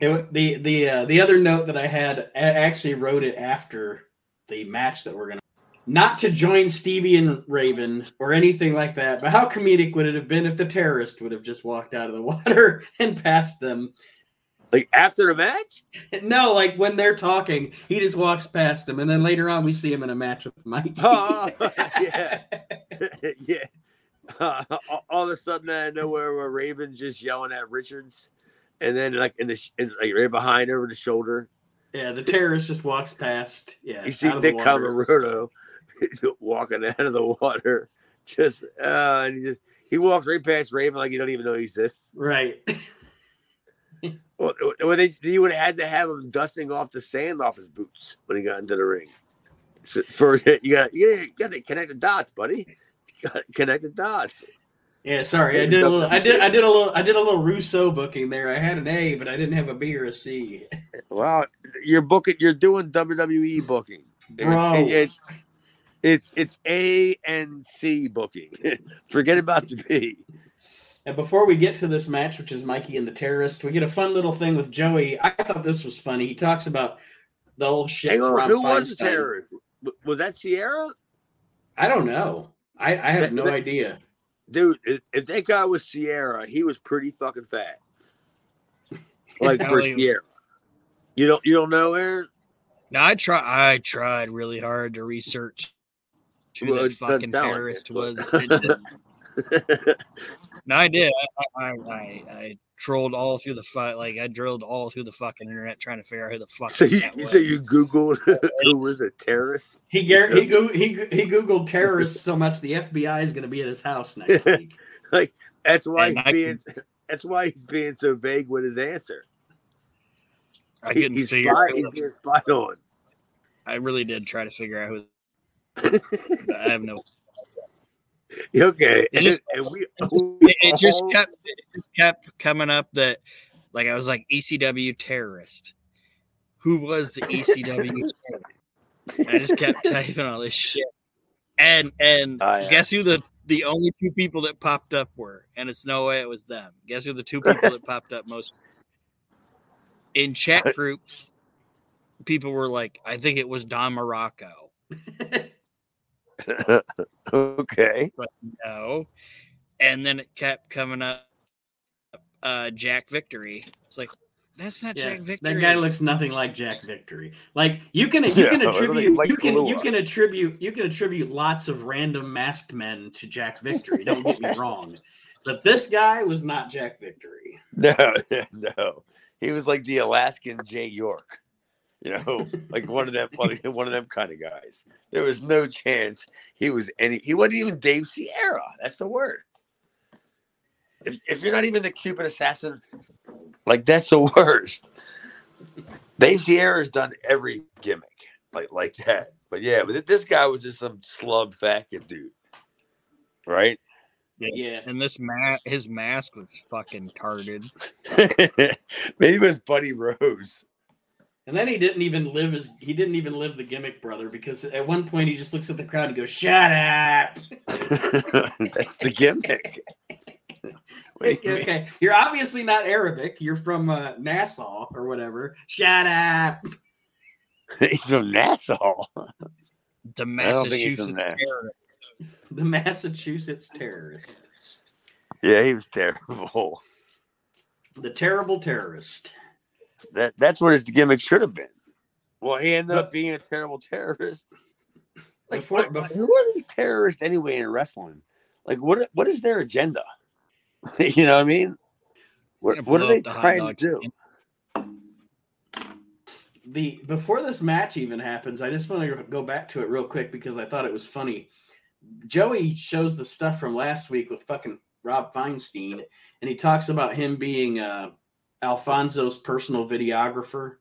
It, the the uh, the other note that I had, I actually wrote it after the match that we're gonna. Not to join Stevie and Raven or anything like that, but how comedic would it have been if the terrorist would have just walked out of the water and passed them? Like after the match? No, like when they're talking, he just walks past them, and then later on we see him in a match with Mike. Oh, yeah, yeah. All of a sudden, out of nowhere, where Raven's just yelling at Richards, and then like in the in, like right behind over the shoulder. Yeah, the terrorist just walks past. Yeah, you see Nick Comoroto walking out of the water, just uh, and he just he walks right past Raven like he don't even know he exists. Right. well, well, they he would have had to have him dusting off the sand off his boots when he got into the ring. So for you got you got to connect the dots, buddy. You got to connect the dots. Yeah, sorry. I did a little. I did. I did a little. I did a little Russo booking there. I had an A, but I didn't have a B or a C. Wow, you're booking. You're doing WWE booking, bro. It, it, it's it's A and C booking. Forget about the B. And before we get to this match, which is Mikey and the terrorist, we get a fun little thing with Joey. I thought this was funny. He talks about the whole shit. On, who was the terrorist? Was that Sierra? I don't know. I, I have that, no that, idea dude, if that guy was Sierra, he was pretty fucking fat. Like for Sierra. You don't you don't know Aaron? No, I try I tried really hard to research who well, that fucking terrorist like it, was. no, I did. I, I, I, I trolled all through the fight. Like I drilled all through the fucking internet trying to figure out who the fuck. So you, you say you googled who was a terrorist? He he he, he he googled terrorists so much the FBI is going to be at his house next week. like that's why and he's I being can, that's why he's being so vague with his answer. I couldn't he's figure. Spy, he's being spied on. I really did try to figure out who. I have no okay. It just, we, it, it just kept it just kept coming up that like I was like ECW terrorist. Who was the ECW I just kept typing all this shit. And and oh, yeah. guess who the the only two people that popped up were? And it's no way it was them. Guess who the two people that popped up most in chat groups? People were like, I think it was Don Muraco. okay. But no. And then it kept coming up uh Jack Victory. It's like that's not yeah, Jack Victory. That guy looks nothing like Jack Victory. Like you can you yeah, can attribute like you can you can attribute you can attribute lots of random masked men to Jack Victory. Don't get me wrong. But this guy was not Jack Victory. No, no. He was like the Alaskan Jay York you know, like one of them, one of them kind of guys. There was no chance he was any. He wasn't even Dave Sierra. That's the word. If, if you're not even the Cuban assassin, like that's the worst. Dave Sierra's done every gimmick like like that. But yeah, but this guy was just some slub fucking dude, right? Yeah. yeah. And this mat, his mask was fucking tarded. Maybe it was Buddy Rose. And then he didn't even live as he didn't even live the gimmick brother because at one point he just looks at the crowd and goes, "Shut up." That's the gimmick. Wait, okay, you're obviously not Arabic. You're from uh, Nassau or whatever. Shut up. He's from Nassau. The I he's from Massachusetts terrorist. The Massachusetts terrorist. Yeah, he was terrible. The terrible terrorist. That that's what his gimmick should have been. Well, he ended But- up being a terrible terrorist. Like, Before- what, before- who are these terrorists anyway in wrestling? Like, what what is their agenda? you know what I mean? What, what are they the trying to do? the before this match even happens, I just want to go back to it real quick because I thought it was funny. Joey shows the stuff from last week with fucking Rob Feinstein, and he talks about him being uh, Alfonso's personal videographer,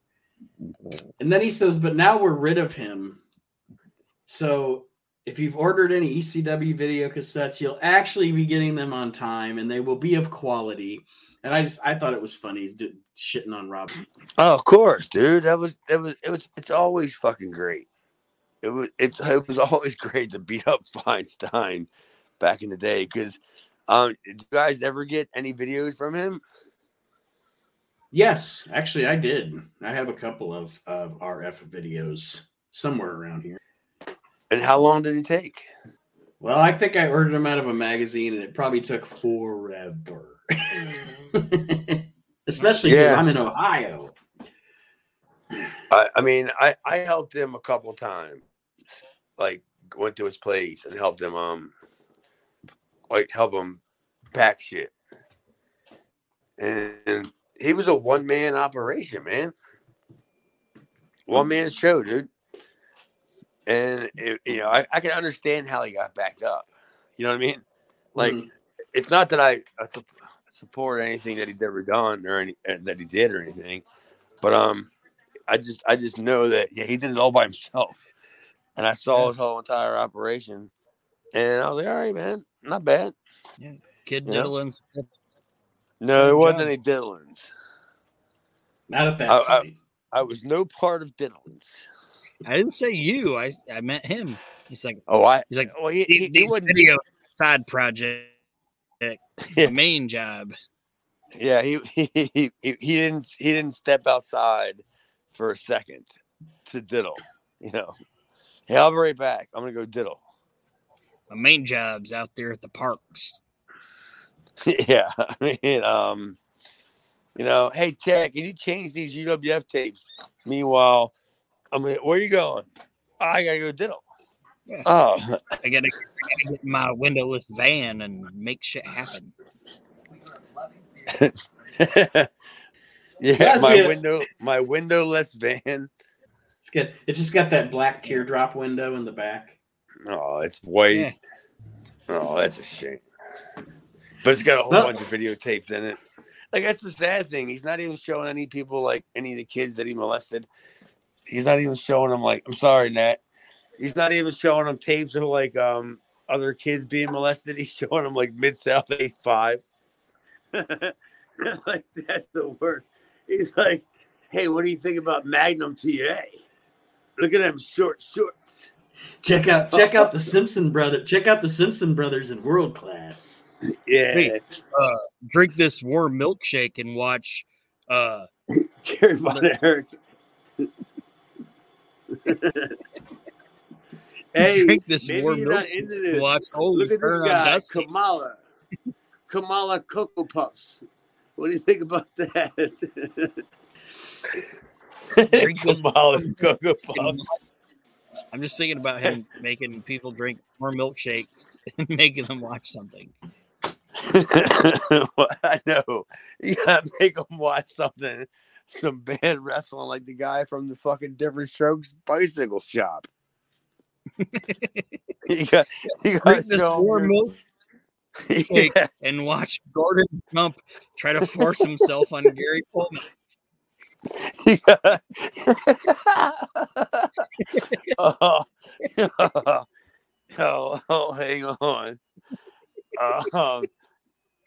and then he says, "But now we're rid of him, so." If you've ordered any ECW video cassettes, you'll actually be getting them on time, and they will be of quality. And I just I thought it was funny d- shitting on Rob Oh, of course, dude. That was that was it was it's always fucking great. It was it's it was always great to beat up Feinstein back in the day because um did you guys ever get any videos from him? Yes, actually, I did. I have a couple of, of RF videos somewhere around here. And how long did he take? Well, I think I ordered them out of a magazine, and it probably took forever. Especially because Yeah. I'm in Ohio. I, I mean, I, I helped him a couple times. Like went to his place and helped him um like help him pack shit. And he was a one man operation, man. One man show, dude. And it, you know, I, I can understand how he got backed up. You know what I mean? Like Mhm. it's not that I, I sup- support anything that he's ever done or any uh, that he did or anything, but um, I just I just know that yeah he did it all by himself, and I saw Yeah. his whole entire operation, and I was like, all right, man, not bad. Yeah, kid Yeah. Diddlin's No, there wasn't any diddlings. Not at that I- I- point. I was no part of diddlings. I didn't say you. I I meant him. He's like Oh, I he's like well he, these, he, he these wasn't. video side project, Yeah. main job. Yeah, he, he he he he didn't he didn't step outside for a second to diddle. You know, hey, I'll be right back. I'm gonna go diddle. My main job's out there at the parks. yeah, I mean, um, you know, hey Chad, can you change these UWF tapes? Meanwhile, I'm like, where you going? "Oh, I gotta go diddle. Yeah. Oh, I gotta, I gotta get in my windowless van and make shit happen. yeah, Reminds my me window, my windowless van. It's good. It just got that black teardrop window in the back. Oh, it's white. Yeah. Oh, that's a shame. But it's got a whole bunch of videotapes in it. Like that's the sad thing. He's not even showing any people like any of the kids that he molested. He's not even showing them like I'm sorry, Nat. He's not even showing them tapes of like um other kids being molested. He's showing them like mid South eight five. like that's the worst. He's like, hey, what do you think about Magnum TA? Look at them short shorts. Check out check out the Simpson brother. Check out the Simpson brothers in world class. Yeah, Hey. Uh, drink this warm milkshake and watch. Uh, Kerry Von Erich. hey, drink this maybe warm you're not milkshake into and this. watch. Holy Look at Turn this guy, Dusty. Kamala. Kamala Cocoa Puffs. What do you think about that? Drink this- Kamala Cocoa Puffs. I'm just thinking about him making people drink more milkshakes and making them watch something. Well, I know. You gotta make them watch something, some bad wrestling, like the guy from the fucking Diff'rent Strokes bicycle shop. you got, you got this warm milk yeah. and watch Gordon Jump try to force himself on Gary Coleman. oh, oh, oh, hang on. Um,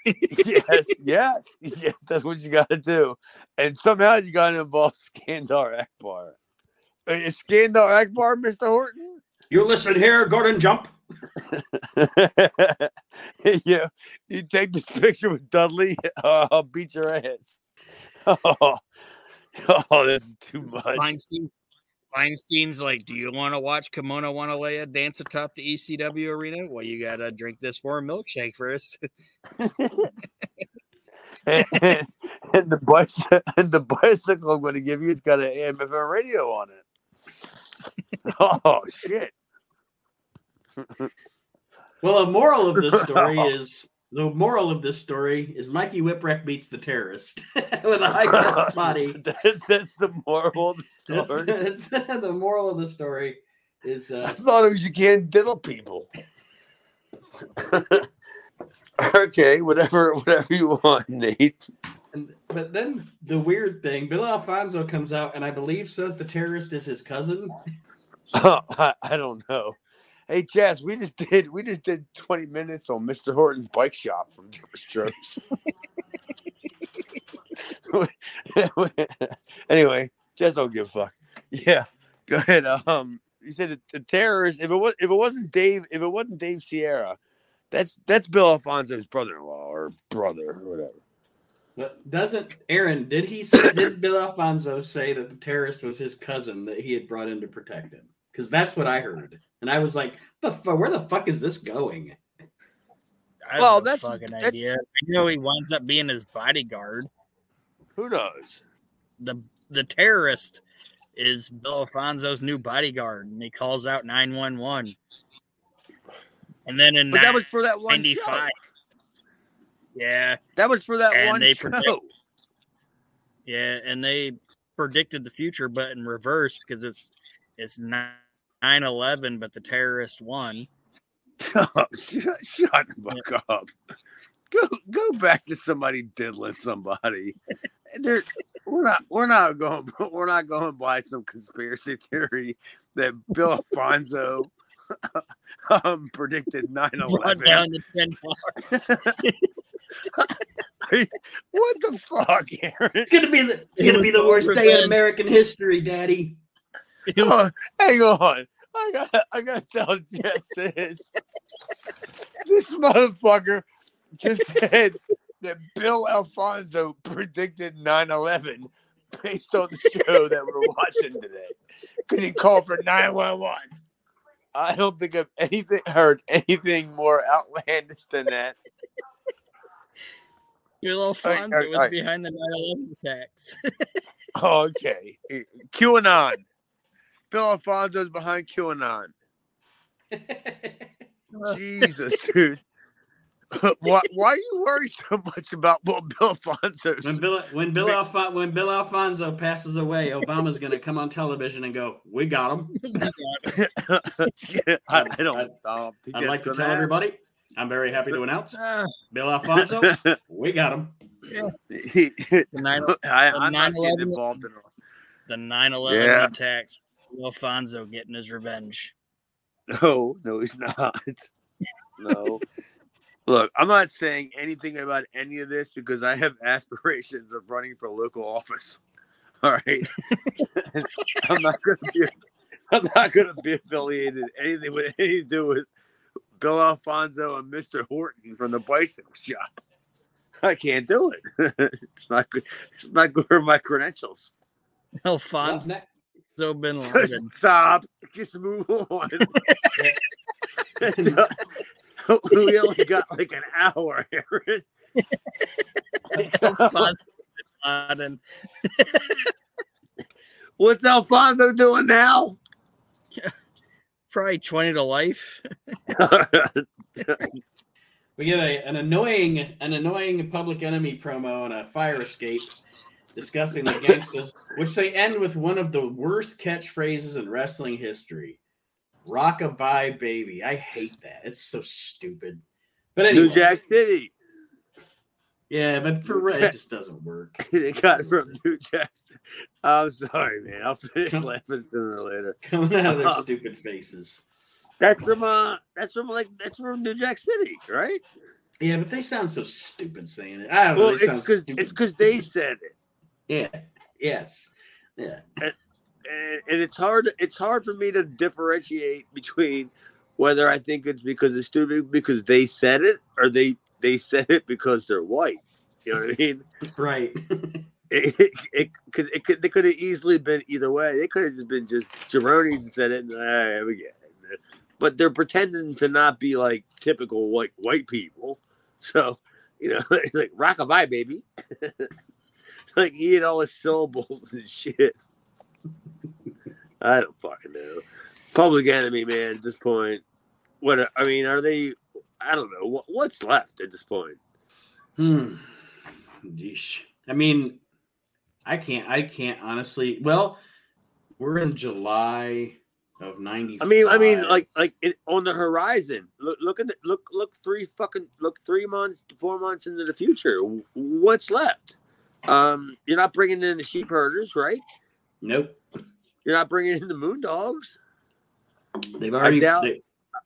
yes, yes, yes, that's what you got to do. And somehow you got to involve Skandar Akbar. Uh, Is Skandar Akbar Mr. Horton? You listen here, Gordon Jump. yeah, you take this picture with Dudley, uh, I'll beat your ass. Oh, oh, this is too much. Feinstein, Feinstein's like, "Do you want to watch Kimona Wanalaya dance atop the ECW arena? Well, you gotta drink this warm milkshake first. and, and, and the bicycle, and the bicycle I'm going to give you, it's got an AM/FM radio on it. oh shit! Well, the moral of this story is the moral of this story is Mikey Whipwreck beats the terrorist with a high class body. That- that's the moral of the story. that's the moral of the story is I uh, thought it was you can't diddle people. okay, whatever, whatever you want, Nate. and, but then the weird thing, Bill Alfonso comes out and I believe says the terrorist is his cousin. I, I don't know. Hey, Chaz, we just did we just did twenty minutes on Mr. Horton's bike shop from Diff'rent Strokes. anyway, Chaz don't give a fuck. Yeah, go ahead. Um, you said the, the terrorist. If it was if it wasn't Dave, if it wasn't Dave Sierra, that's that's Bill Alfonso's brother-in-law or brother or whatever. But doesn't Aaron? Did he did Bill Alfonso say that the terrorist was his cousin that he had brought in to protect him? Because that's what I heard, and I was like, "The fu- where the fuck is this going?" I have Well, no that's- fucking that- idea. I know he winds up being his bodyguard. Who knows? The the terrorist is Bill Alfonso's new bodyguard, and he calls out nine one one. And then in But that was for that one ninety show. yeah, That was for that And one they show. protect- yeah, and they predicted the future, but in reverse because it's it's nine eleven, but the terrorist won. shut, shut the fuck up. Go go back to somebody diddling somebody. There, we're not we're not going we're not going by some conspiracy theory that Bill Alfonso um, predicted 9-11. Down to ten bars. What the fuck, Aaron? It's gonna be the it's gonna be the worst day in American history, Daddy. Oh, hang on. I got I gotta tell Jess this. this motherfucker just said that Bill Alfonso predicted 9-11 based on the show that we're watching today. Because he called for 911. I don't think I've anything heard anything more outlandish than that. Bill right, Alfonso all right, was all right. behind the 9/11 attacks. Okay. Eh, QAnon. Bill Alfonso's behind QAnon. Jesus, dude. why, why are you worried so much about what Bill Alfonso when Bill when Bill Alfon- when Bill Alfonso passes away, Obama's gonna come on television and go, "We got him." Yeah, I, I don't, I don't think I'd like to tell happen. everybody, I'm very happy to announce Bill Alfonso, we got him. He- the 9 I, the I'm not getting 9/11 involved in all. the 9/11 Yeah. attacks. Bill Alfonso getting his revenge. No, no, he's not. No. Look, I'm not saying anything about any of this because I have aspirations of running for local office. All right. I'm not gonna be I'm not gonna be affiliated anything with anything to do with Bill Alfonso and Mr. Horton from the bicycle shop. I can't do it. it's not good. It's not good for my credentials. What's Alfonso next? bin Just Laden. stop. Just move on. we only got like an hour, Aaron. Alfonso bin Laden. What's Alfonso doing now? Probably 20 to life. We get a, an annoying an annoying public enemy promo and a fire escape discussing the gangsters, which they end with one of the worst catchphrases in wrestling history. Rockabye baby. I hate that. It's so stupid. But anyway, New Jack City. yeah, but for it just doesn't work. they got it from New Jack. City. I'm sorry, man. I'll finish laughing sooner or later. Coming out of their stupid faces. That's from uh, that's from like that's from New Jack City, right? Yeah, but they sound so stupid saying it. I don't know. Well, they it's because it's because they said it. Yeah. Yes. Yeah. and, and it's hard it's hard for me to differentiate between whether I think it's because it's stupid because they said it or they they said it because they're white. You know what I mean? Right. it, it, it could it could they could have easily been either way. They could have just been just jabronis and said it. And, right, we get it. But they're pretending to not be like typical white white people. So you know, like rockabye baby. like he had all his syllables and shit. I don't fucking know. Public Enemy, man. At this point, what I mean, are they? I don't know. What, what's left at this point? Hmm. Yeesh. I mean, I can't. I can't honestly. Well, we're in July of ninety. I mean, I mean, like, like it, on the horizon. Look, look at the, look, look, three fucking look, three months, four months into the future. What's left? Um, you're not bringing in the Sheepherders, right? Nope. You're not bringing in the moondogs. They've already doubt, they,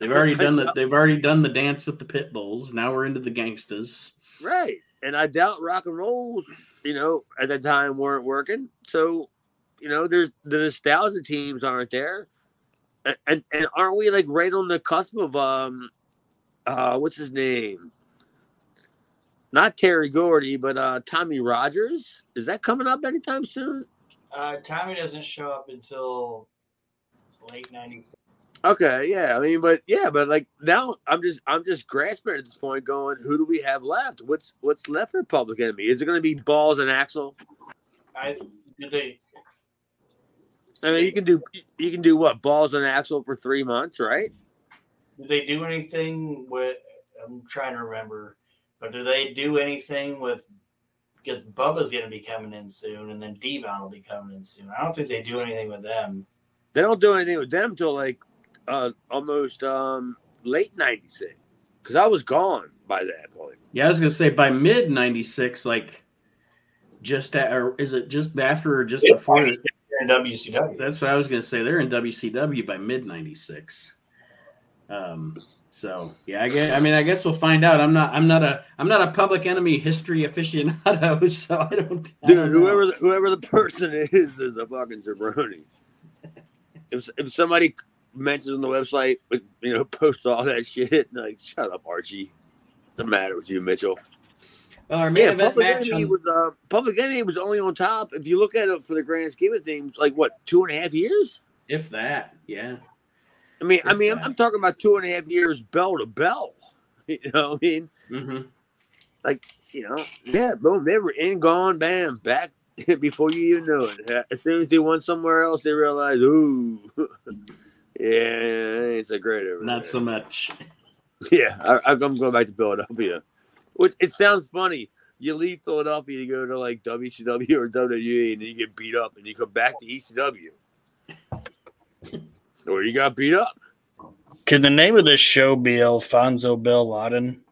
have already done the they've already done the dance with the pit bulls. Now we're into the gangsters. Right. And I doubt rock and rolls, you know, at that time weren't working. So, you know, there's the nostalgia teams aren't there. And, and, and aren't we like right on the cusp of um uh what's his name? Not Terry Gordy, but uh Tommy Rogers. Is that coming up anytime soon? Uh Tommy doesn't show up until late nineties. Okay, yeah. I mean, but yeah, but like now I'm just I'm just grasping at this point, going, who do we have left? What's what's left for Public Enemy? Is it going to be Balls and Axl? I did they. I mean, you can do you can do what Balls and Axl for three months, right? Did they do anything with? I'm trying to remember, but do they do anything with? Because Bubba's going to be coming in soon, and then Devon will be coming in soon. I don't think they do anything with them. They don't do anything with them till like uh, almost um, late '96 because I was gone by that point. Yeah, I was gonna say by mid '96, like just at, or is it just after or just yeah, before? In WCW. That's what I was gonna say. They're in WCW by mid '96. Um. So yeah, I guess, I mean, I guess we'll find out. I'm not, I'm not a, I'm not a Public Enemy history aficionado, so I don't. I Dude, don't whoever, the, whoever the person is, is a fucking jabroni. if if somebody mentions on the website, you know, post all that shit. Like, shut up, Archie. What's the matter with you, Mitchell? Well, our main yeah, Public match Enemy on... was uh, Public Enemy was only on top. If you look at it for the grand scheme of things, like what two and a half years, if that. Yeah. I mean, I mean, I'm, I'm, talking about two and a half years, bell to bell. You know, what I mean, mm-hmm. like you know, yeah, boom, they were in, gone, bam, back before you even know it. As soon as they went somewhere else, they realized, ooh. Yeah, it's a great Not there. so much. Yeah, I, am going back to Philadelphia. Which it sounds funny. You leave Philadelphia to go to like WCW or WWE, and then you get beat up, and you come back to ECW, or you got beat up. Could the name of this show be Alfonso Bill Laden?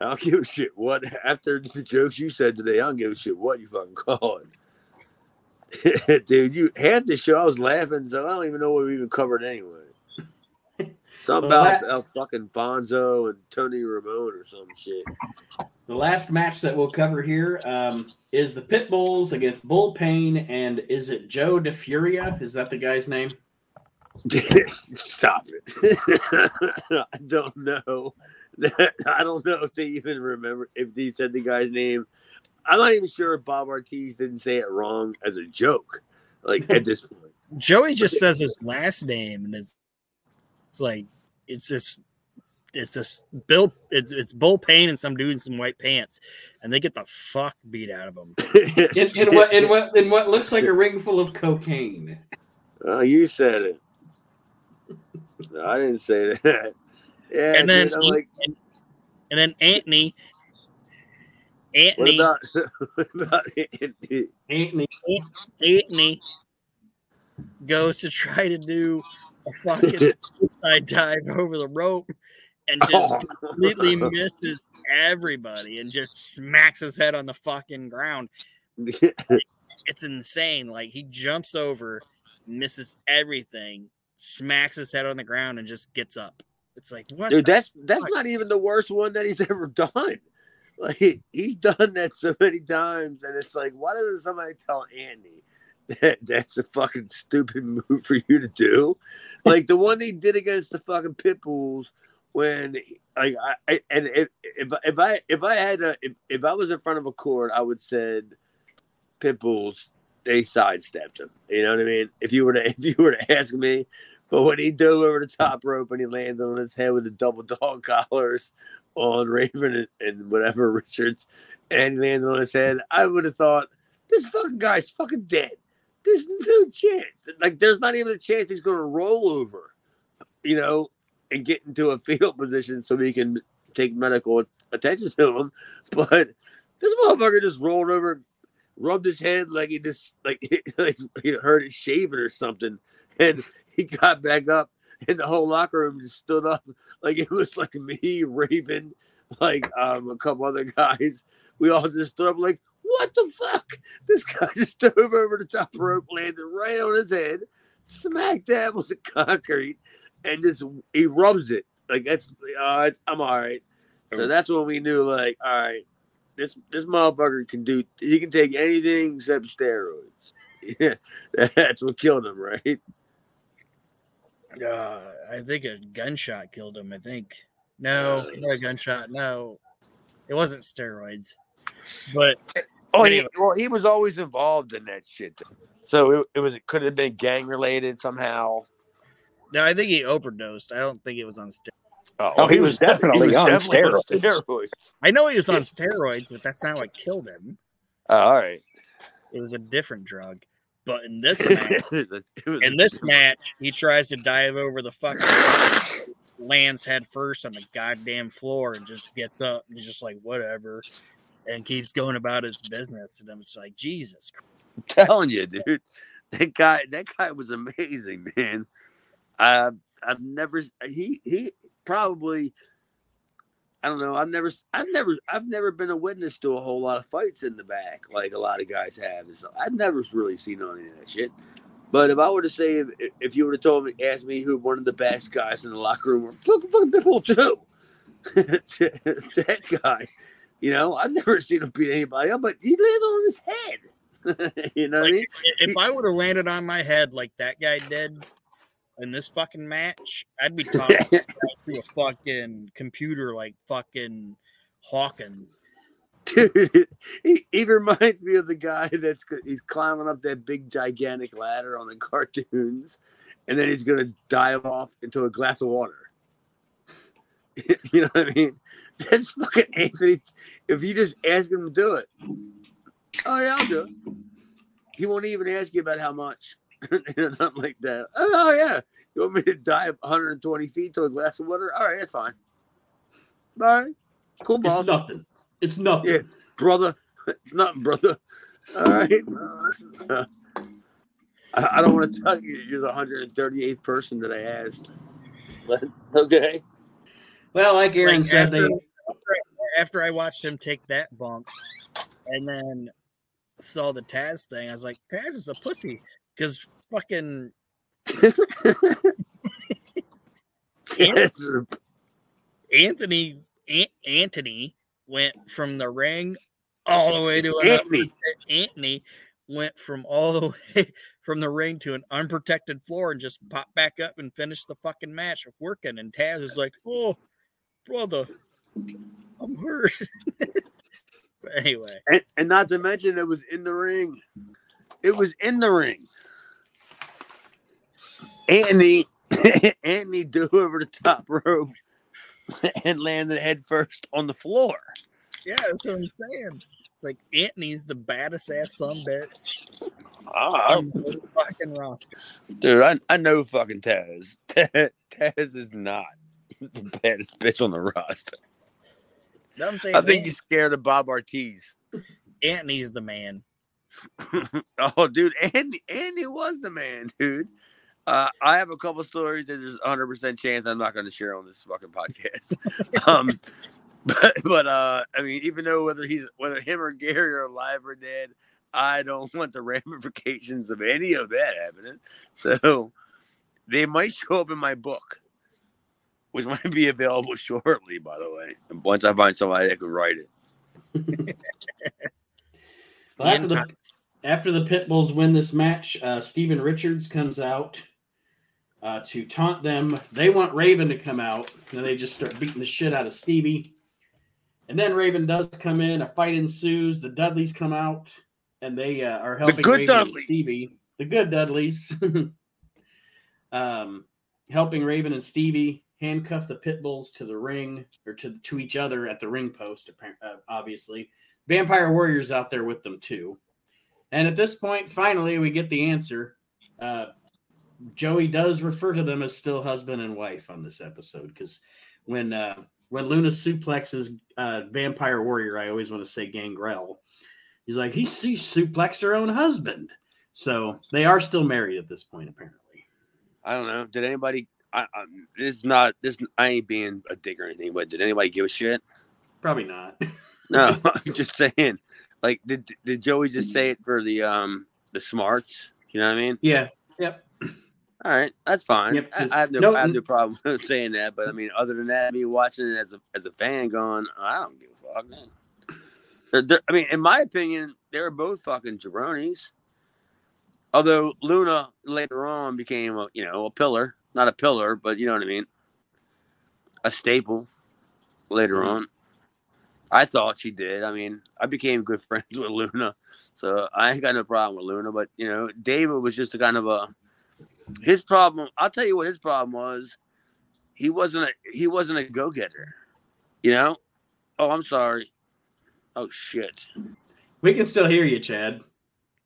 I don't give a shit what. After the jokes you said today, I don't give a shit what you fucking call it. Dude, you had the show. I was laughing, so I don't even know what we even covered anyway. Something well, about that, uh, fucking Fonzo and Tony Ramone or some shit. The last match that we'll cover here um, is the Pit Bulls against Bull Payne, and is it Joe DeFuria? Is that the guy's name? Stop it! I don't know. I don't know if they even remember if they said the guy's name. I'm not even sure if Bob Ortiz didn't say it wrong as a joke. Like at this point, Joey just says his last name, and it's it's like it's just it's just Bill. It's it's Bull Payne and some dude in some white pants, and they get the fuck beat out of them. in, in, what in what in what looks like a ring full of cocaine. Oh, you said it. No, I didn't say that. Yeah, and then dude, like, and then Anthony Anthony. What about, what about Anthony? Anthony. Anthony goes to try to do a fucking suicide dive over the rope and just oh. completely misses everybody and just smacks his head on the fucking ground. it's insane. Like he jumps over, misses everything, smacks his head on the ground, and just gets up. It's like what? Dude, that's that's not even the worst one that he's ever done. Like he's done that so many times, and it's like, why doesn't somebody tell Andy that that's a fucking stupid move for you to do? Like the one he did against the fucking pit bulls when like I and if if, if I if I had a if, if I was in front of a court, I would said pit bulls they sidestepped him. You know what I mean? If you were to if you were to ask me, but when he dove over the top rope and he landed on his head with the double dog collars on Raven and, whatever Richards, and landed on his head, I would have thought this fucking guy's fucking dead. There's no chance. Like there's not even a chance he's going to roll over, you know, and get into a fetal position so he can take medical attention to him. But this motherfucker just rolled over, rubbed his head like he just like like he heard it shaving or something, and he got back up, and the whole locker room just stood up like it was like me, Raven, like um a couple other guys. We all just stood up like, what the fuck? This guy just dove over the top rope, landed right on his head, smacked that with the concrete, and just he rubs it like that's uh, I'm all right. So that's when we knew, like, all right, this this motherfucker can do. He can take anything except steroids. Yeah, that's what killed him, right? Uh, I think a gunshot killed him. I think. No, not a gunshot. No, it wasn't steroids. But Oh, he, well, he was always involved in that shit. So it, it was it could have been gang related somehow. no, I think he overdosed. I don't think it was on steroids. Oh, he was definitely on steroids. I know he was on steroids, but that's not what killed him. Oh, all right. It was a different drug. But in this match, in this match, he tries to dive over the fucking lands head first on the goddamn floor and just gets up and he's just like whatever and keeps going about his business. And I'm just like, Jesus Christ. I'm telling you, dude, that guy, that guy was amazing, man. I, I've never, he, he probably, I don't know. I've never, I've never, I've never been a witness to a whole lot of fights in the back like a lot of guys have. And so I've never really seen any of that shit. But if I were to say, if, if you would have told me, asked me who one of the best guys in the locker room were, fucking, fucking Pitbull too. that guy, you know, I've never seen him beat anybody up, but he landed on his head. you know what I mean? If I would have landed on my head like that guy did in this fucking match, I'd be talking to a fucking computer like fucking Hawkins. Dude, he, he reminds me of the guy that's he's climbing up that big gigantic ladder on the cartoons, and then he's gonna dive off into a glass of water. you know what I mean? That's fucking Anthony. If you just ask him to do it, oh yeah, I'll do it. He won't even ask you about how much. You know, nothing like that. Oh, yeah, you want me to dive 120 feet to a glass of water? All right, that's fine. All right, cool, It's nothing. It's nothing. Yeah. brother. It's nothing, brother. All right. I, I don't want to tell you you're the 138th person that I asked. But okay. Well, like Aaron Like, said, after, they after I watched him take that bump and then saw the Taz thing, I was like, Taz is a pussy because fucking Yes. Anthony Anthony went from the ring all the way to Anthony. Anthony went from all the way from the ring to an unprotected floor and just popped back up and finished the fucking match working. And Taz is like, "Oh, brother, I'm hurt." but anyway, And, and not to mention it was in the ring. It was in the ring. Anthony Anthony dove over the top rope and landed head first on the floor. yeah, that's what I'm saying. It's like Anthony's the baddest ass son bitch Ah, fucking roster. Dude, I, I know fucking Taz. Taz. Taz is not the baddest bitch on the roster. I'm saying I think An- he's scared of Bob Ortiz. Anthony's the man. oh, dude, Andy, Andy was the man, dude. Uh, I have a couple stories that there's 100 percent chance I'm not going to share on this fucking podcast. um, but but uh, I mean, even though whether he's whether him or Gary are alive or dead, I don't want the ramifications of any of that happening. So they might show up in my book, which might be available shortly, by the way. Once I find somebody that could write it. Well, after the after the pit bulls win this match, uh, Steven Richards comes out uh, to taunt them. They want Raven to come out, and they just start beating the shit out of Stevie. And then Raven does come in. A fight ensues. The Dudleys come out. and they uh, are helping good Raven Dudleys. and Stevie, the good Dudleys, um, helping Raven and Stevie handcuff the pit bulls to the ring or to to each other at the ring post. Uh, obviously, Vampire Warriors out there with them too. And at this point, finally, we get the answer. Uh, Joey does refer to them as still husband and wife on this episode because when uh, when Luna suplexes uh, Vampire Warrior, I always want to say Gangrel. He's like he sees suplexed her own husband, so they are still married at this point, apparently. I don't know. Did anybody? I, I, this is not this. I ain't being a dick or anything, but did anybody give a shit? Probably not. No, I'm just saying. Like, did did Joey just say it for the um the smarts? You know what I mean? yeah. Yep. All right, that's fine. Yep, I, I have no, no- I have no problem saying that. But I mean, other than that, me watching it as a as a fan, going, I don't give a fuck. Man. They're- they're- I mean, in my opinion, they're both fucking jabronis. Although Luna later on became a you know a pillar, not a pillar, but you know what I mean, a staple. Later Mhm. on, I thought she did. I mean, I became good friends with Luna, so I ain't got no problem with Luna. But you know, David was just a kind of a his problem. I'll tell you what his problem was. He wasn't a he wasn't a go getter. You know. Oh, I'm sorry. Oh shit. We can still hear you, Chad.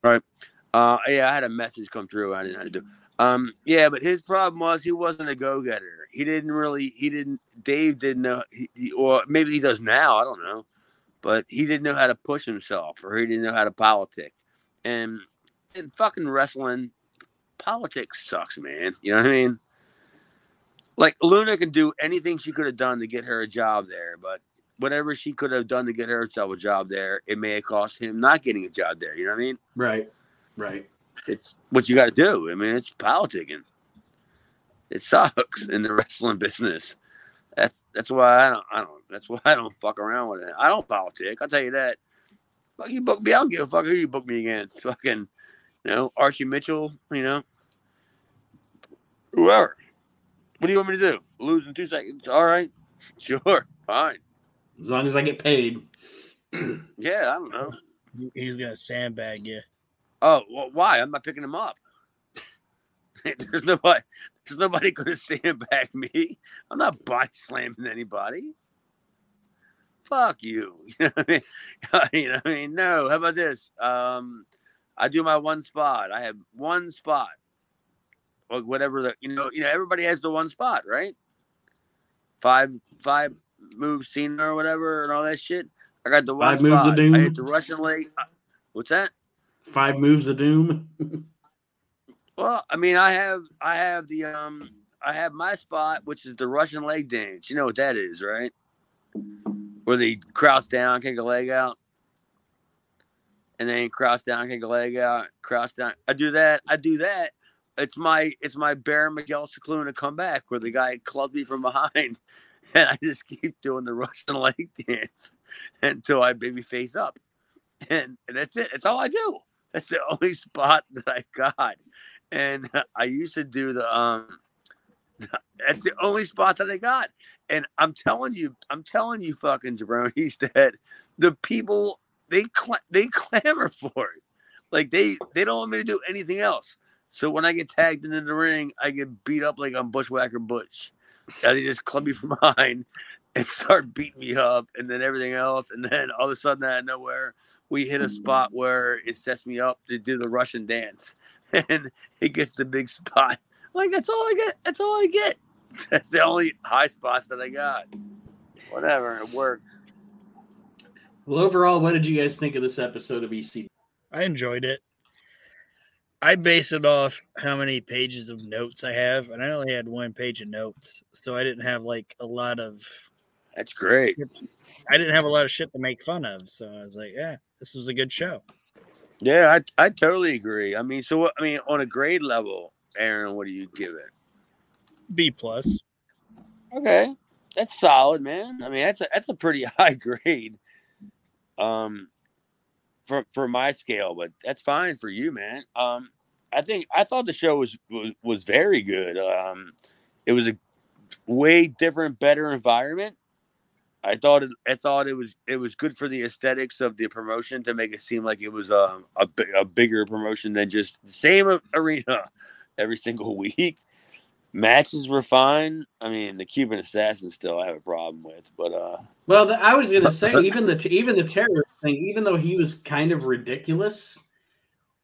Right. Uh, yeah, I had a message come through. I didn't know how to do. Um, yeah, but his problem was he wasn't a go getter. He didn't really. He didn't. Dave didn't know. He, he, or maybe he does now. I don't know. But he didn't know how to push himself, or he didn't know how to politic. And and fucking wrestling, politics sucks, man. You know what I mean? Like Luna can do anything she could have done to get her a job there, but whatever she could have done to get herself a job there, it may have cost him not getting a job there. You know what I mean? Right. Right. it's what you got to do. I mean, it's politicking. It sucks in the wrestling business. That's that's why I don't I don't that's why I don't fuck around with it. I don't politic. I'll tell you that. Fuck you book me. I don't give a fuck who you book me against. Fucking, you know, Archie Mitchell. You know, whoever. What do you want me to do? Lose in two seconds? All right, sure, fine. As long as I get paid. Yeah, I don't know. He's gonna sandbag you. Oh, well, why? I'm not picking him up. there's nobody. There's nobody going to sandbag me. I'm not body slamming anybody. Fuck you. You know what I mean? you know what I mean? No. How about this? Um, I do my one spot. I have one spot. Or whatever the you know, you know, everybody has the one spot, right? Five five moves seen or whatever and all that shit. I got the one Five moves of doom. I hit the Russian leg. uh, What's that? Five moves of doom. Well, I mean, I have I have the um I have my spot, which is the Russian leg dance. You know what that is, right? Where they crouch down, kick a leg out, and then cross down, kick a leg out, cross down. I do that. I do that. It's my it's my Baron Mikel Scicluna comeback where the guy clubbed me from behind, and I just keep doing the Russian leg dance until I baby face up, and, that's it. That's all I do. That's the only spot that I got and I used to do the um that's the only spot that I got. And I'm telling you, I'm telling you fucking jabronis that the people they cl- they clamor for it. Like they they don't want me to do anything else. So when I get tagged into the ring, I get beat up like I'm Bushwhacker Butch. And they just club me from behind and start beating me up and then everything else. And then all of a sudden out of nowhere, we hit a spot where it sets me up to do the Russian dance. And it gets the big spot. Like that's all I get. That's all I get. That's the only high spots that I got. Whatever, it works. Well, overall, what did you guys think of this episode of EC? I enjoyed it. I base it off how many pages of notes I have, and I only had one page of notes, so I didn't have like a lot of That's great. I didn't have a lot of shit to make fun of. So I was like, yeah, this was a good show. Yeah, I I totally agree. I mean, so what? I mean, on a grade level, Aaron, what do you give it? B plus. Okay, that's solid, man. I mean, that's a that's a pretty high grade, um, for for my scale, but that's fine for you, man. Um, I think I thought the show was was, was very good. Um, it was a way different, better environment. I thought it, I thought it was it was good for the aesthetics of the promotion to make it seem like it was a a, a bigger promotion than just the same arena every single week. Matches were fine. I mean, the Cuban assassin still I have a problem with, but uh. Well, the, I was gonna say even the even the terrorist thing, even though he was kind of ridiculous,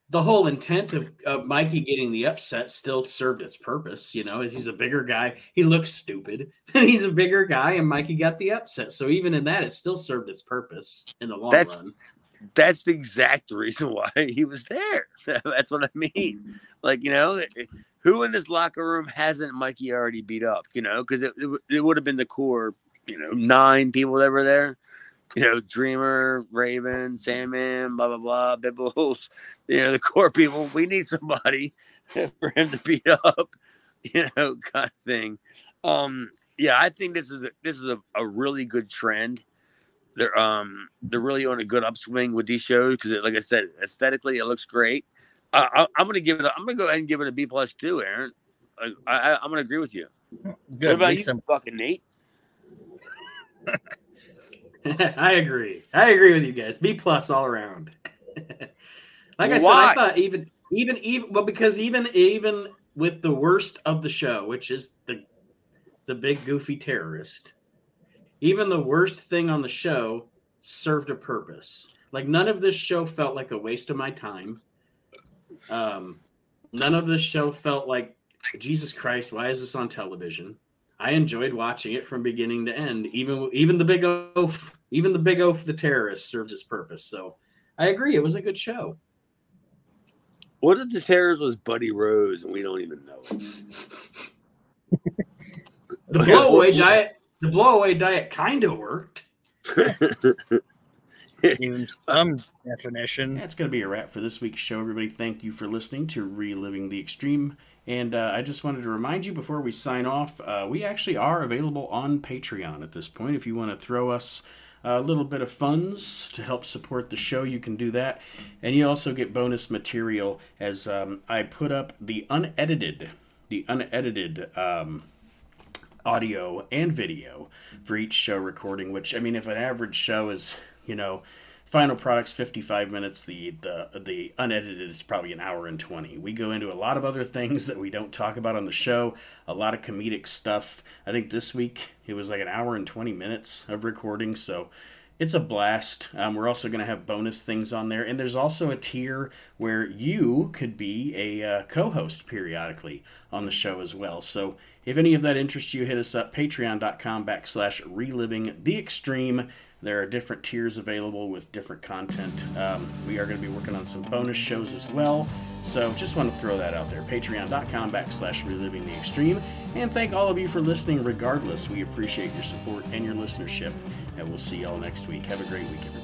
the whole intent of, of Mikey getting the upset still served its purpose. You know, he's a bigger guy. He looks stupid, and he's a bigger guy, and Mikey got the upset. So even in that, it still served its purpose in the long that's, run. That's the exact reason why he was there. that's what I mean. Mm-hmm. Like, you know, eh, eh, who in this locker room hasn't Mikey already beat up? You know, because it, it, it would have been the core, you know, nine people that were there you know, Dreamer, Raven, Sandman, blah blah blah, Bibbles, you know, the core people. We need somebody for him to beat up, you know, kind of thing. Um, yeah, I think this is a, this is a, a really good trend. They're um they're really on a good upswing with these shows because, like I said, aesthetically it looks great. Uh, I, am gonna give it. A, I'm gonna go ahead and give it a B plus too, Aaron. I, I, am gonna agree with you. Good. What about you, some... fucking Nate? I agree. I agree with you guys. B plus all around. like I said, I thought even even even well because even even with the worst of the show, which is the the big goofy terrorist, even the worst thing on the show served a purpose. Like none of this show felt like a waste of my time. Um, none of this show felt like Jesus Christ. Why is this on television? I enjoyed watching it from beginning to end. Even even the big oaf, even the big oaf, the terrorist served its purpose. So I agree, it was a good show. What if the terrorist was Buddy Rose and we don't even know the blowaway diet, the blowaway diet kind of worked. Even some definition. That's going to be a wrap for this week's show. Everybody, thank you for listening to Reliving the Extreme. And uh, I just wanted to remind you before we sign off, uh, we actually are available on Patreon at this point. If you want to throw us a little bit of funds to help support the show, you can do that. And you also get bonus material as um, I put up the unedited, the unedited um, audio and video for each show recording. Which I mean, if an average show is you know final product's 55 minutes the the the unedited is probably an hour and 20 we go into a lot of other things that we don't talk about on the show a lot of comedic stuff. I think this week it was like an hour and 20 minutes of recording so it's a blast. Um, we're also going to have bonus things on there and there's also a tier where you could be a uh, co-host periodically on the show as well. So if any of that interests you hit us up patreon.com backslash reliving the extreme there are different tiers available with different content. Um, we are going to be working on some bonus shows as well. So just want to throw that out there. Patreon.com backslash reliving the extreme. And thank all of you for listening regardless. We appreciate your support and your listenership. And we'll see y'all next week. Have a great week, everybody.